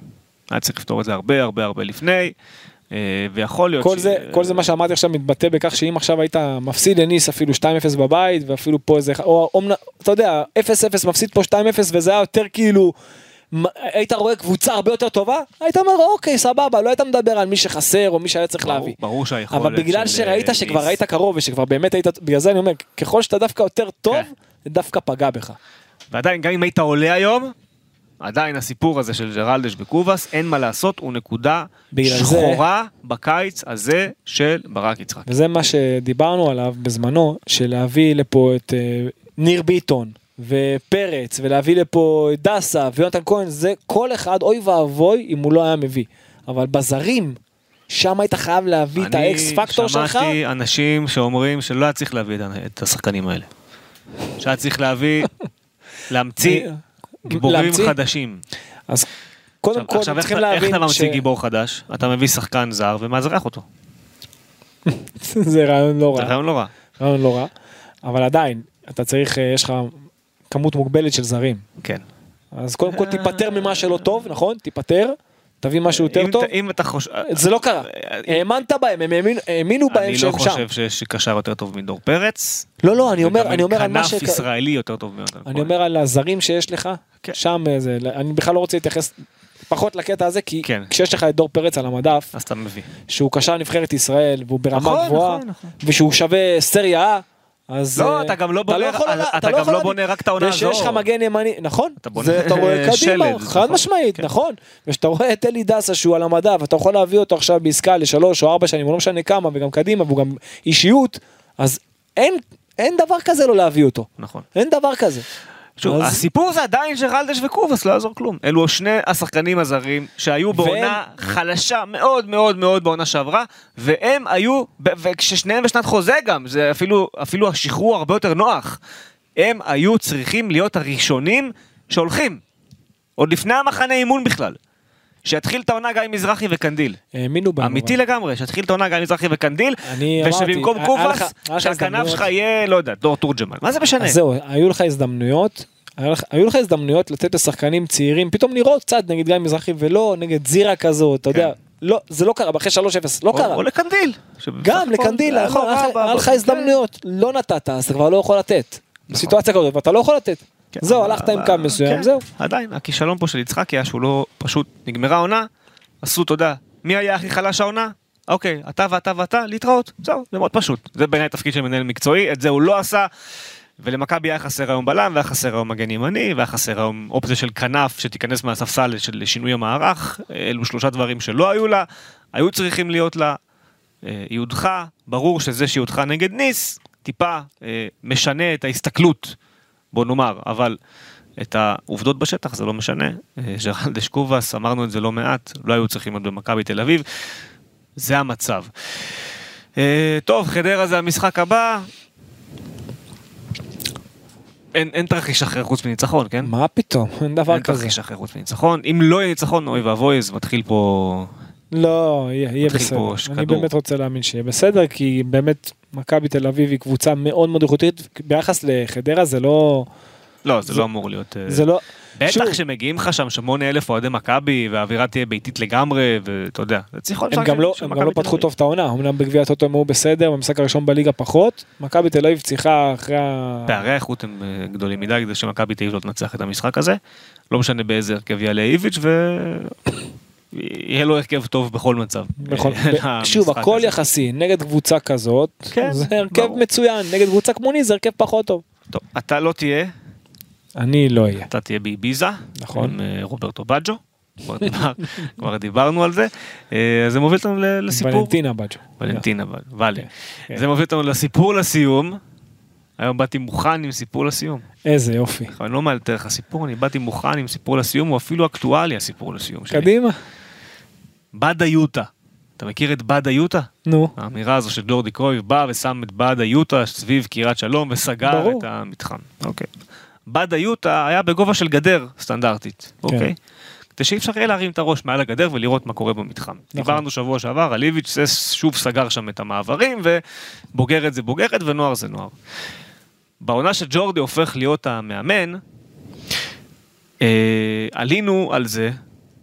היה צריך לפתור את זה הרבה הרבה הרבה לפני, אה, ויכול להיות כל זה, כל זה מה שאמרתי עכשיו מתבטא בכך שאם עכשיו היית מפסיד לניס אפילו 2-0 בבית, ואפילו פה איזה, או, או אתה יודע, 0-0 מפסיד פה 2-0 וזה היה יותר כאילו, היית רואה קבוצה הרבה יותר טובה, היית אומר אוקיי סבבה, לא היית מדבר על מי שחסר או מי שהיה צריך ברור- להביא. ברור שהיכולת אבל בגלל של, שראית אה, שכבר היית קרוב ושכבר באמת היית, בגלל זה אני אומר, ככל שאתה דווקא יותר טוב, כן. זה דווקא פגע בך. ועדיין, גם אם היית עולה היום, עדיין הסיפור הזה של ג'רלדש וקובאס, אין מה לעשות, הוא נקודה בגלל זה- שחורה בקיץ הזה של ברק יצחק. וזה מה שדיברנו עליו בזמנו, של להביא לפה את אה, ניר ביטון ופרץ, ולהביא לפה את דסה ויונתן כהן, זה כל אחד, אוי ואבוי אם הוא לא היה מביא. אבל בזרים, שם היית חייב להביא את האקס פקטור שלך. אני שמעתי אנשים שאומרים שלא היה צריך להביא את השחקנים האלה. שהיה צריך להביא, להמציא גיבורים להמציא? חדשים. אז קודם עכשיו- כל עכשיו איך צריכים אתה- איך להבין אתה ממציא גיבור חדש? אתה מביא שחקן זר ומאזרח אותו. זה רעיון לא זה רע, רעיון לא רע. רעיון לא רע, אבל עדיין, אתה צריך, אה, יש לך כמות מוגבלת של זרים. כן. אז קודם כל תיפטר ממה שלא טוב, נכון? תיפטר, תביא משהו יותר טוב. אם אתה חושב... זה לא קרה. האמנת בהם, הם האמינו- בהם אני לא שהם שם. חושב שיש קשר יותר טוב מדור פרץ. לא, לא, אני אומר, אני אומר על מה כנף ש... ישראלי יותר טוב מיונתן אני כהן. אומר על הזרים שיש לך, כן. שם אה, זה, אני בכלל לא רוצה להתייחס פחות לקטע הזה, כי כן. כשיש לך את דור פרץ על המדף, אז אתה מביא. שהוא קשר נבחרת ישראל, והוא ברמה נכון, גבוהה, נכון, נכון. ושהוא שווה סריה A, אז... לא, אה, אתה גם לא בונה- יכול- אתה אתה גם לא להביא- בונה רק את העונה ושיש לך הזו. מגן ימני, נכון, אתה בונה זה אתה רואה קדימה, שלד, חד נכון. משמעית, כן. נכון, וכשאתה רואה את אלי דסה שהוא על המדף, אתה יכול להביא אותו עכשיו בעסקה לשלוש או ארבע שנים, או לא משנה כמה, וגם קדימה, והוא גם אישיות, אז אין, אין דבר כזה לא להביא אותו, נכון. אין דבר כזה. שוב, אז- הסיפור זה עדיין ג'רלדש וקובאס, לא יעזור כלום. אלו שני השחקנים הזרים שהיו בעונה חלשה מאוד מאוד מאוד בעונה שעברה, והם היו, וכששניהם בשנת חוזה גם, זה אפילו, אפילו השחרור הרבה יותר נוח. הם היו צריכים להיות הראשונים שהולכים. עוד לפני המחנה אימון בכלל. שיתחיל את העונה גיא מזרחי וקנדיל. האמינו בנו. אמיתי אבל. לגמרי, שיתחיל את העונה גיא מזרחי וקנדיל, ושבמקום היה קובאס, שהכנף. שלך יהיה, לא יודע, דור תורג'מן. מה זה משנה? אז זהו, היו לך הזדמנויות, היו לך הזדמנויות לתת לשחקנים צעירים, פתאום לראות קצת נגד גיא מזרחי ולא נגד זירה כזאת, אתה יודע, כן. לא, זה לא קרה, אחרי 3-0, לא או- קרה. או לקנדיל. גם לקנדיל, זה נכון, לא היה לך- ב- לך כן. הזדמנויות, לא נתת, אז אתה כבר לא יכול לתת. בסיטואציה כזאת, ואתה לא יכול לתת. כן, זהו, הלכת עם קו מסוים, כן, זהו. עדיין, הכישלון פה של יצחקי היה שהוא לא, פשוט נגמרה העונה, עשו, יודע, מי היה הכי חלש העונה? אוקיי, אתה ואתה ואתה, להתראות, זהו, זה מאוד פשוט. זה בעיניי תפקיד של מנהל מקצועי, את זה הוא לא עשה. ולמכבי היה חסר היום בלם, והיה חסר היום מגן ימני, והיה חסר היום אופציה של כנף שתיכנס מהספסל של שינוי המערך. אלו שלושה דברים שלא היו לה, היו צריכים להיות לה. אה, היא הודחה, ברור שזה שהיא הודחה נגד ניס, טיפה אה, משנה את ההסתכלות, בוא נאמר, אבל את העובדות בשטח זה לא משנה. אה, ג'רלדש קובאס, אמרנו את זה לא מעט, לא היו צריכים להיות במכבי תל אביב, זה המצב. אה, טוב, חדרה זה המשחק הבא. אין, אין תרחיש אחר חוץ מניצחון, כן? מה פתאום, אין דבר אין כזה. תרחיש אחר חוץ מניצחון. אם לא יהיה ניצחון, אוי ואבוי, אז מתחיל פה... לא, יהיה יהיה בסדר. אני כדור. באמת רוצה להאמין שיהיה בסדר, כי באמת מכבי תל אביב היא קבוצה מאוד מאוד איכותית, ביחס לחדרה זה לא... לא, זה זה- לא אמור להיות... אה, זה לא... שוב, בטח שמגיעים לך שם שמונה אלף אוהדי מכבי והאווירה תהיה ביתית לגמרי ואתה יודע זה צריך להיות הם משחק גם לא, הם גם לא פתחו. טוב את העונה, אמנם בגביע הטוטו הם היו בסדר, במשחק הראשון בליגה פחות, מכבי תל אביב צריכה אחרי ה... פערי האיכות הם אה, גדולים מדי כדי שמכבי תל אביב לא תנצח את המשחק הזה לא משנה באיזה הרכב יעלה איביץ' ויהיה לו הרכב טוב בכל מצב. בכל- אה, ב- שוב, הכל הזה. יחסי, נגד קבוצה כזאת, כן, זה הרכב ברור. מצוין, נגד קבוצה כמו ניס זה הרכב פחות טוב. טוב, אתה לא תהיה אני לא אהיה. אתה תהיה באביזה נכון. עם אה, רוברטו בג'ו. כבר דיבר- כבר דיברנו על זה אה, זה מוביל אותנו לסיפור. ולנטינה בג'ו. ולנטינה ואלי. כן. זה מביא אותנו לסיפור לסיום. היום באתי מוכן עם סיפור לסיום. איזה יופי. אני לא מאלתר לך סיפור, אני באתי מוכן עם סיפור לסיום, הוא אפילו אקטואלי הסיפור לסיום שלי. קדימה. בדה יוטה. אתה מכיר את בדה יוטה? נו. האמירה הזו של ג'ורדי קרויב בא ושם את בדה יוטה סביב קריית שלום וסגר ברור. את המתחם. אוקיי. בדה יוטה היה בגובה של גדר סטנדרטית. כן. אוקיי? כדי שאי אפשר יהיה להרים את הראש מעל הגדר ולראות מה קורה במתחם. דיברנו שבוע שעבר על איביץ' שוב סגר שם את המעברים ובוגרת זה בוגרת ונוער זה נוער. בעונה שג'ורדי הופך להיות המאמן, אה, עלינו על זה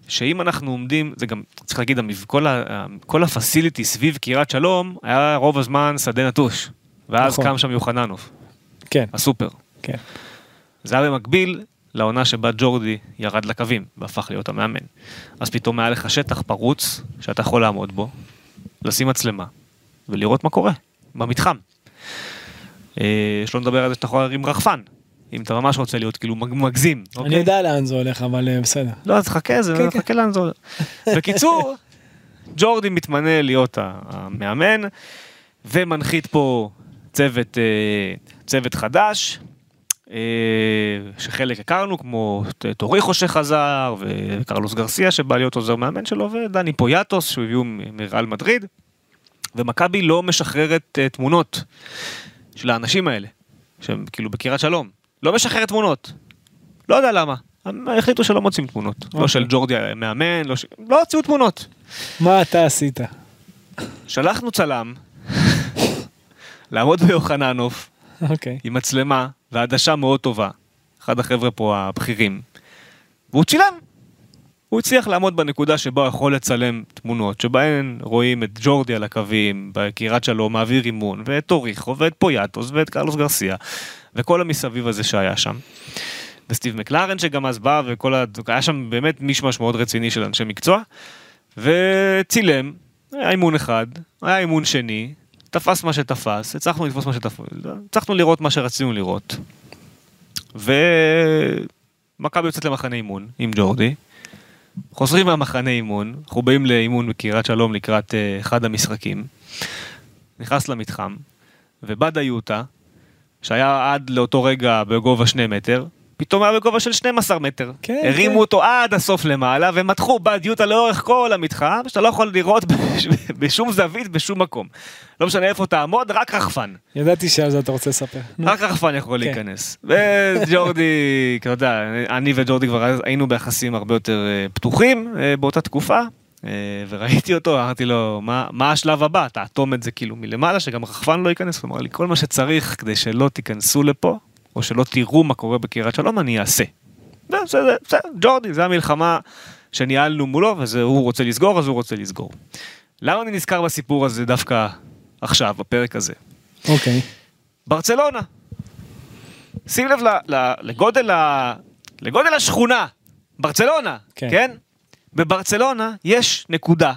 שאם אנחנו עומדים, זה גם צריך להגיד, כל, ה, כל הפסיליטי סביב קריית שלום היה רוב הזמן שדה נטוש. ואז נכון. קם שם יוחננוב, כן, הסופר. כן. זה היה במקביל לעונה שבה ג'ורדי ירד לקווים והפך להיות המאמן. אז פתאום היה לך שטח פרוץ שאתה יכול לעמוד בו, לשים מצלמה ולראות מה קורה במתחם. אה, שלא נדבר על זה שאתה יכול להרים רחפן אם אתה ממש רוצה להיות כאילו מג- מגזים. אני אוקיי? יודע לאן זה הולך, אבל אה, בסדר. לא, אז חכה, זה כן, כן. חכה לאן זה הולך. בקיצור, ג'ורדי מתמנה להיות המאמן, ומנחית פה צוות, אה, צוות חדש, שחלק הכרנו, כמו טוריחו שחזר, וקרלוס גרסיה שבא להיות עוזר מאמן שלו, ודני פויאטוס שהביאו מריאל מדריד, ומכבי לא משחררת תמונות של האנשים האלה, שהם כאילו בקריית שלום, לא משחררת תמונות. לא יודע למה. החליטו שלא מוצאים תמונות. לא אוקיי. של ג'ורדי המאמן, לא ש... לא הוציאו תמונות. מה אתה עשית? שלחנו צלם לעמוד ביוחננוף אוקיי. עם מצלמה ועדשה מאוד טובה. אחד החבר'ה פה הבכירים. והוא צילם. הוא הצליח לעמוד בנקודה שבה הוא יכול לצלם תמונות, שבהן רואים את ג'ורדי על הקווים, בקריית שלום מעביר אימון, ואת טוריחו, ואת פויאטוס, ואת קרלוס גרסיה, וכל המסביב הזה שהיה שם. וסטיב מקלרן שגם אז בא, וכל ה... היה שם באמת מישמש מאוד רציני של אנשי מקצוע, וצילם, היה אימון אחד, היה אימון שני, תפס מה שתפס, הצלחנו לתפוס מה שתפס, הצלחנו לראות מה שרצינו לראות. ומכבי יוצאת למחנה אימון עם ג'ורדי. חוזרים מהמחנה אימון, אנחנו באים לאימון בקריית שלום לקראת uh, אחד המשחקים. נכנס למתחם, ובאדה יוטה, שהיה עד לאותו רגע בגובה שני מטר, פתאום היה בגובה של 12 מטר. כן, הרימו כן. אותו עד הסוף למעלה, ומתחו באד יוטה לאורך כל המתחם, שאתה לא יכול לראות בש- בשום זווית, בשום מקום. לא משנה איפה תעמוד, רק רחפן. ידעתי שעל זה אתה רוצה לספר. רק רחפן יכול כן. להיכנס. וג'ורדי, אתה יודע, אני וג'ורדי כבר היינו ביחסים הרבה יותר אה, פתוחים אה, באותה תקופה, אה, וראיתי אותו, אמרתי לו, "מה- מה השלב הבא? תאטום את זה כאילו מלמעלה, שגם רחפן לא ייכנס. הוא אמר לי, כל מה שצריך כדי שלא תיכנסו לפה, או שלא תראו מה קורה בקריית שלום, אני אעשה. זה, בסדר, בסדר, ג'ורדי, זה המלחמה שניהלנו מולו, וזה הוא רוצה לסגור, אז הוא רוצה לסגור. למה אני נזכר בסיפור הזה דווקא עכשיו, בפרק הזה? אוקיי. ברצלונה. שים לב ל- ל- לגודל, ה... לגודל השכונה, ברצלונה, כן. כן. כן? בברצלונה יש נקודה,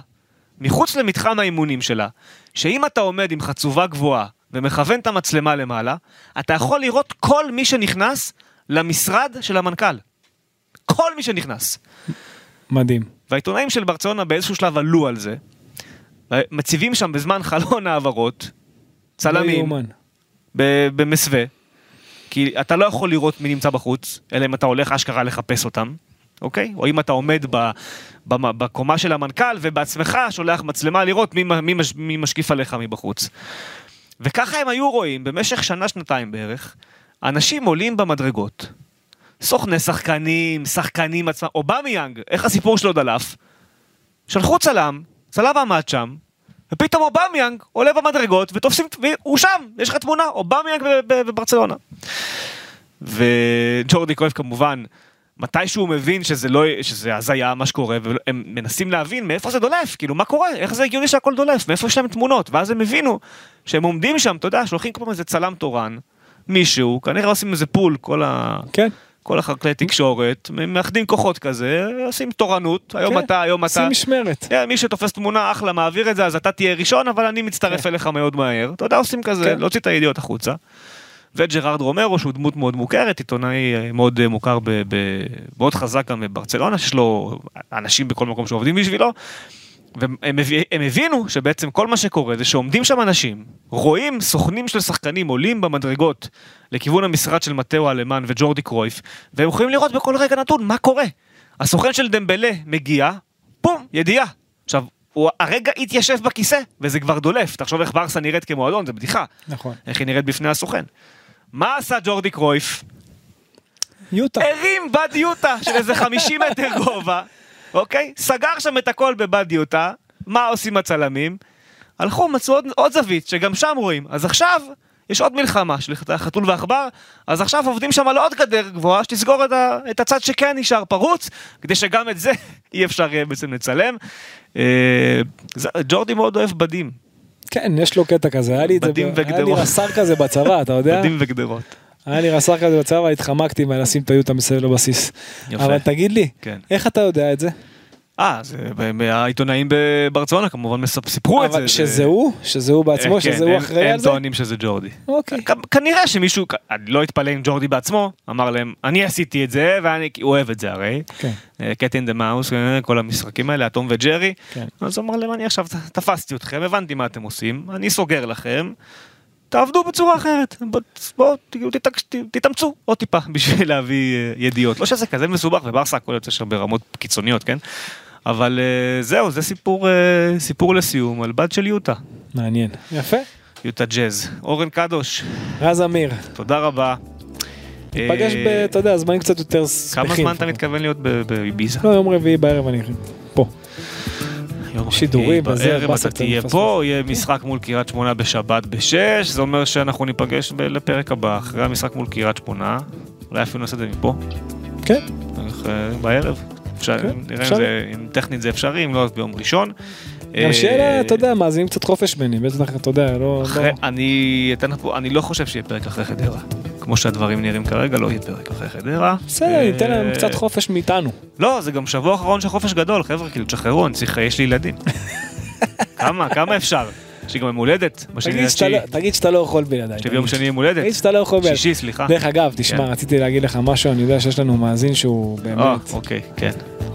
מחוץ למתחם האימונים שלה, שאם אתה עומד עם חצובה גבוהה ומכוון את המצלמה למעלה, אתה יכול לראות כל מי שנכנס למשרד של המנכ"ל. כל מי שנכנס. מדהים. והעיתונאים של ברצלונה באיזשהו שלב עלו על זה, מציבים שם בזמן חלון העברות, לא צלמים. ב- במסווה, כי אתה לא יכול לראות מי נמצא בחוץ, אלא אם אתה הולך אשכרה לחפש אותם, אוקיי? או אם אתה עומד ב, ב, בקומה של המנכ"ל ובעצמך שולח מצלמה לראות מי, מי, מי משקיף עליך מבחוץ. וככה הם היו רואים במשך שנה-שנתיים בערך, אנשים עולים במדרגות, סוכני שחקנים, שחקנים עצמם, אובמיאנג, איך הסיפור שלו דלף? שלחו צלם, צלם עמד שם, ופתאום אובמיאנג עולה במדרגות ותופסים, והוא שם, יש לך תמונה, אובמיאנג ב- ב- בברצלונה. וג'ורדי קרויף כמובן, מתישהו מבין שזה לא, שזה הזיה מה שקורה, והם מנסים להבין מאיפה זה דולף, כאילו מה קורה, איך זה הגיוני שהכל דולף, מאיפה יש להם תמונות, ואז הם הבינו שהם עומדים שם, אתה יודע, שולחים כמו איזה צלם תורן, מישהו, כנראה עושים איזה פול, כל ה... כן. כל החקלי תקשורת, מאחדים כוחות כזה, עושים תורנות, היום כן. אתה, היום אתה. שים משמרת. Yeah, מי שתופס תמונה אחלה מעביר את זה אז אתה תהיה ראשון אבל אני מצטרף כן. אליך מאוד מהר אתה יודע עושים כזה כן. להוציא את הידיעות החוצה. וג'רארד רומרו שהוא דמות מאוד מוכרת עיתונאי אה, מאוד אה, מוכר ב, ב, מאוד חזק גם בברצלונה שיש לו אנשים בכל מקום שעובדים בשבילו. והם הבי- הם הבינו שבעצם כל מה שקורה זה שעומדים שם אנשים, רואים סוכנים של שחקנים עולים במדרגות לכיוון המשרד של מטאו אלמן וג'ורדי קרויף, והם יכולים לראות בכל רגע נתון מה קורה. הסוכן של דמבלה מגיע, בום, ידיעה. עכשיו, הוא הרגע התיישב בכיסא, וזה כבר דולף. תחשוב איך ברסה נראית כמועדון, זה בדיחה. נכון. איך היא נראית בפני הסוכן. מה עשה ג'ורדי קרויף? יוטה. הרים בד יוטה של איזה 50 מטר גובה, אוקיי? סגר שם את הכל בבד יוטה, מה עושים הצלמים? הלכו, מצאו עוד, עוד זווית, שגם שם רואים. אז עכשיו, יש עוד מלחמה של חתול ועכבר, אז עכשיו עובדים שם על עוד גדר גבוהה, שתסגור את, ה, את הצד שכן נשאר פרוץ, כדי שגם את זה אי אפשר יהיה בעצם לצלם. אה, ג'ורדי מאוד אוהב בדים, כן, יש לו קטע כזה, היה לי את זה, היה לי. רס"ר כזה בצבא, אתה יודע? בדים וגדרות. היה לי רס"ר כזה בצבא, התחמקתי מלשים את היוטה מסביב לבסיס. יפה. אבל תגיד לי, כן. איך אתה יודע את זה? אה, זה העיתונאים בברצלונה כמובן סיפרו את זה. אבל זה- שזה הוא? שזה הוא בעצמו? אה, כן, שזה הוא הם- אחראי על הם זה? טוענים שזה ג'ורדי. אוקיי. כנראה שמישהו, אני לא אתפלא אם ג'ורדי בעצמו, אמר להם, אני עשיתי את זה, ואני, אוהב את זה הרי. כן. קט אין דה מאוס, כל המשחקים האלה, אטום וג'רי. כן. אז הוא אמר להם, אני עכשיו תפסתי אתכם, הבנתי מה אתם עושים, אני סוגר לכם. תעבדו בצורה אחרת, בוא- בואו תתאמצו עוד טיפה בשביל להביא אה, ידיעות. לא שזה כזה מסובך, וברסה הכל יוצא שם ברמות קיצוניות, כן? אבל אה, זהו, זה סיפור, אה, סיפור לסיום על בד של יוטה, מעניין. יפה. יוטה ג'אז. אורן קדוש, רז אמיר. תודה רבה. ניפגש אה, ב... אתה יודע, זמנים קצת יותר שמחים. כמה זמן אתה. מתכוון להיות בביזה? לא, יום רביעי בערב אני פה. יום שידורים בערב אתה תהיה. פה, יהיה משחק מול קריית שמונה בשבת בשש, זה אומר שאנחנו ניפגש לפרק הבא, אחרי המשחק מול קריית שמונה. אולי אפילו נעשה את זה מפה, כן. בערב. אפשר, כן, נראה אם אפשרי. זה, אם טכנית זה אפשרי, אם לא אז ביום ראשון. גם שיהיה אה, לה, אתה יודע, מאזינים קצת חופש ממני, בטח, אתה יודע, לא... אחרי, לא- אני אתן לך פה, אני לא חושב שיהיה פרק אחרי חדרה. כמו שהדברים נראים כרגע, לא יהיה פרק אחרי חדרה. בסדר, ניתן להם אה, קצת חופש מאיתנו. לא, זה גם שבוע אחרון של חופש גדול, חבר'ה, כאילו, תשחררו, אני צריך, יש לי ילדים. כמה, כמה אפשר? יש לי גם יום הולדת, תגיד שאתה. לא- תגיד שאתה לא יכול בלעדיי. יש לי ביום שני יום הולדת. תגיד שאתה לא יכול בלעדיי. שישי, סליחה. דרך אגב, תשמע, כן. רציתי להגיד לך משהו, אני יודע שיש לנו מאזין שהוא אה, באמת, אוקיי, כן.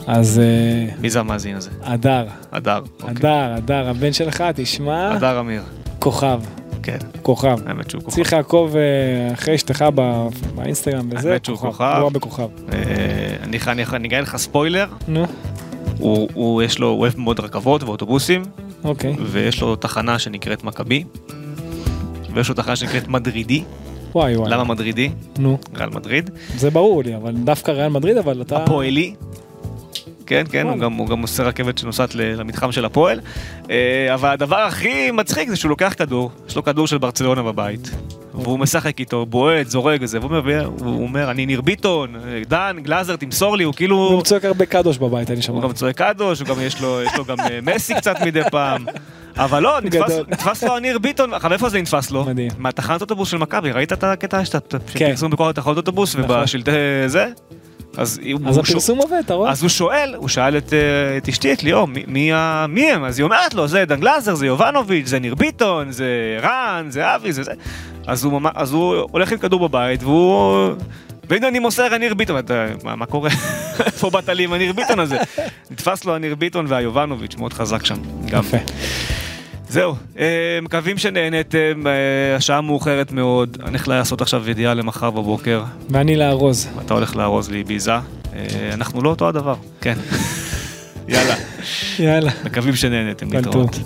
אז אה, מי זה המאזין הזה? הדר, הדר. אוקיי. הדר, הדר, הבן שלך, תשמע, הדר אמיר. כוכב, כן, כוכב. האמת שהוא כוכב. צריך לעקוב אה, אחרי אשתך באינסטגרם וזה, האמת שהוא כוכב. הוא בכוכב. אני אגלה לך ספוילר, נו, הוא הוא- יש לו, הוא אוהב מאוד רכבות ואוטובוסים, אוקיי. ויש לו תחנה שנקראת מכבי, ויש לו תחנה שנקראת מדרידי. וואי וואי. למה מדרידי? נו, ריאל מדריד. זה ברור לי, אבל דווקא ריאל מדריד, אבל אתה... הפועלי. כן, כן, הוא. גם, הוא גם עושה רכבת שנוסעת למתחם של הפועל. אה, אבל הדבר הכי מצחיק זה שהוא לוקח כדור, יש לו כדור של ברצלונה בבית, והוא משחק איתו, בועט, זורק וזה, והוא אומר, הוא אומר, אני ניר ביטון, דן, גלאזר, תמסור לי, הוא כאילו... הוא צועק הרבה קדוש בבית, אני הוא שומע. גם צועק קדוש, הוא גם יש לו, יש לו גם אה, מסי קצת מדי פעם. אבל לא, נתפס, לו הניר ביטון, עכשיו איפה זה נתפס לו? מדהים. מהתחנת אוטובוס של מכבי, ראית את הקטע שאתה כן. שפרסום בכל התחנות אוטובוס נכון. ובשלטי זה? אז אז הפרסום עובד, אתה רואה? אז הוא שואל, הוא שאל את, אה, את אשתי, את ליאור, מי, מי, מי הם? אז היא אומרת לו, זה דן גלאזר, זה יובנוביץ', זה ניר ביטון, זה רן, זה אבי, זה זה. אז הוא, אז הוא הולך עם כדור בבית, והוא... והנה אני מוסר הניר ביטון, אתה, מה, מה קורה? איפה באת לי עם הניר ביטון הזה? נתפס לו הניר ביטון והיובנוביץ', מאוד חזק שם. גם. יפה. זהו, אה, מקווים שנהנתם, אה, השעה מאוחרת מאוד, אני הולך לעשות עכשיו ידיעה למחר בבוקר, ואני לארוז. אתה הולך לארוז לי ביזה, אה, אנחנו לא אותו הדבר, כן. יאללה, יאללה. מקווים שנהנתם, להתראות.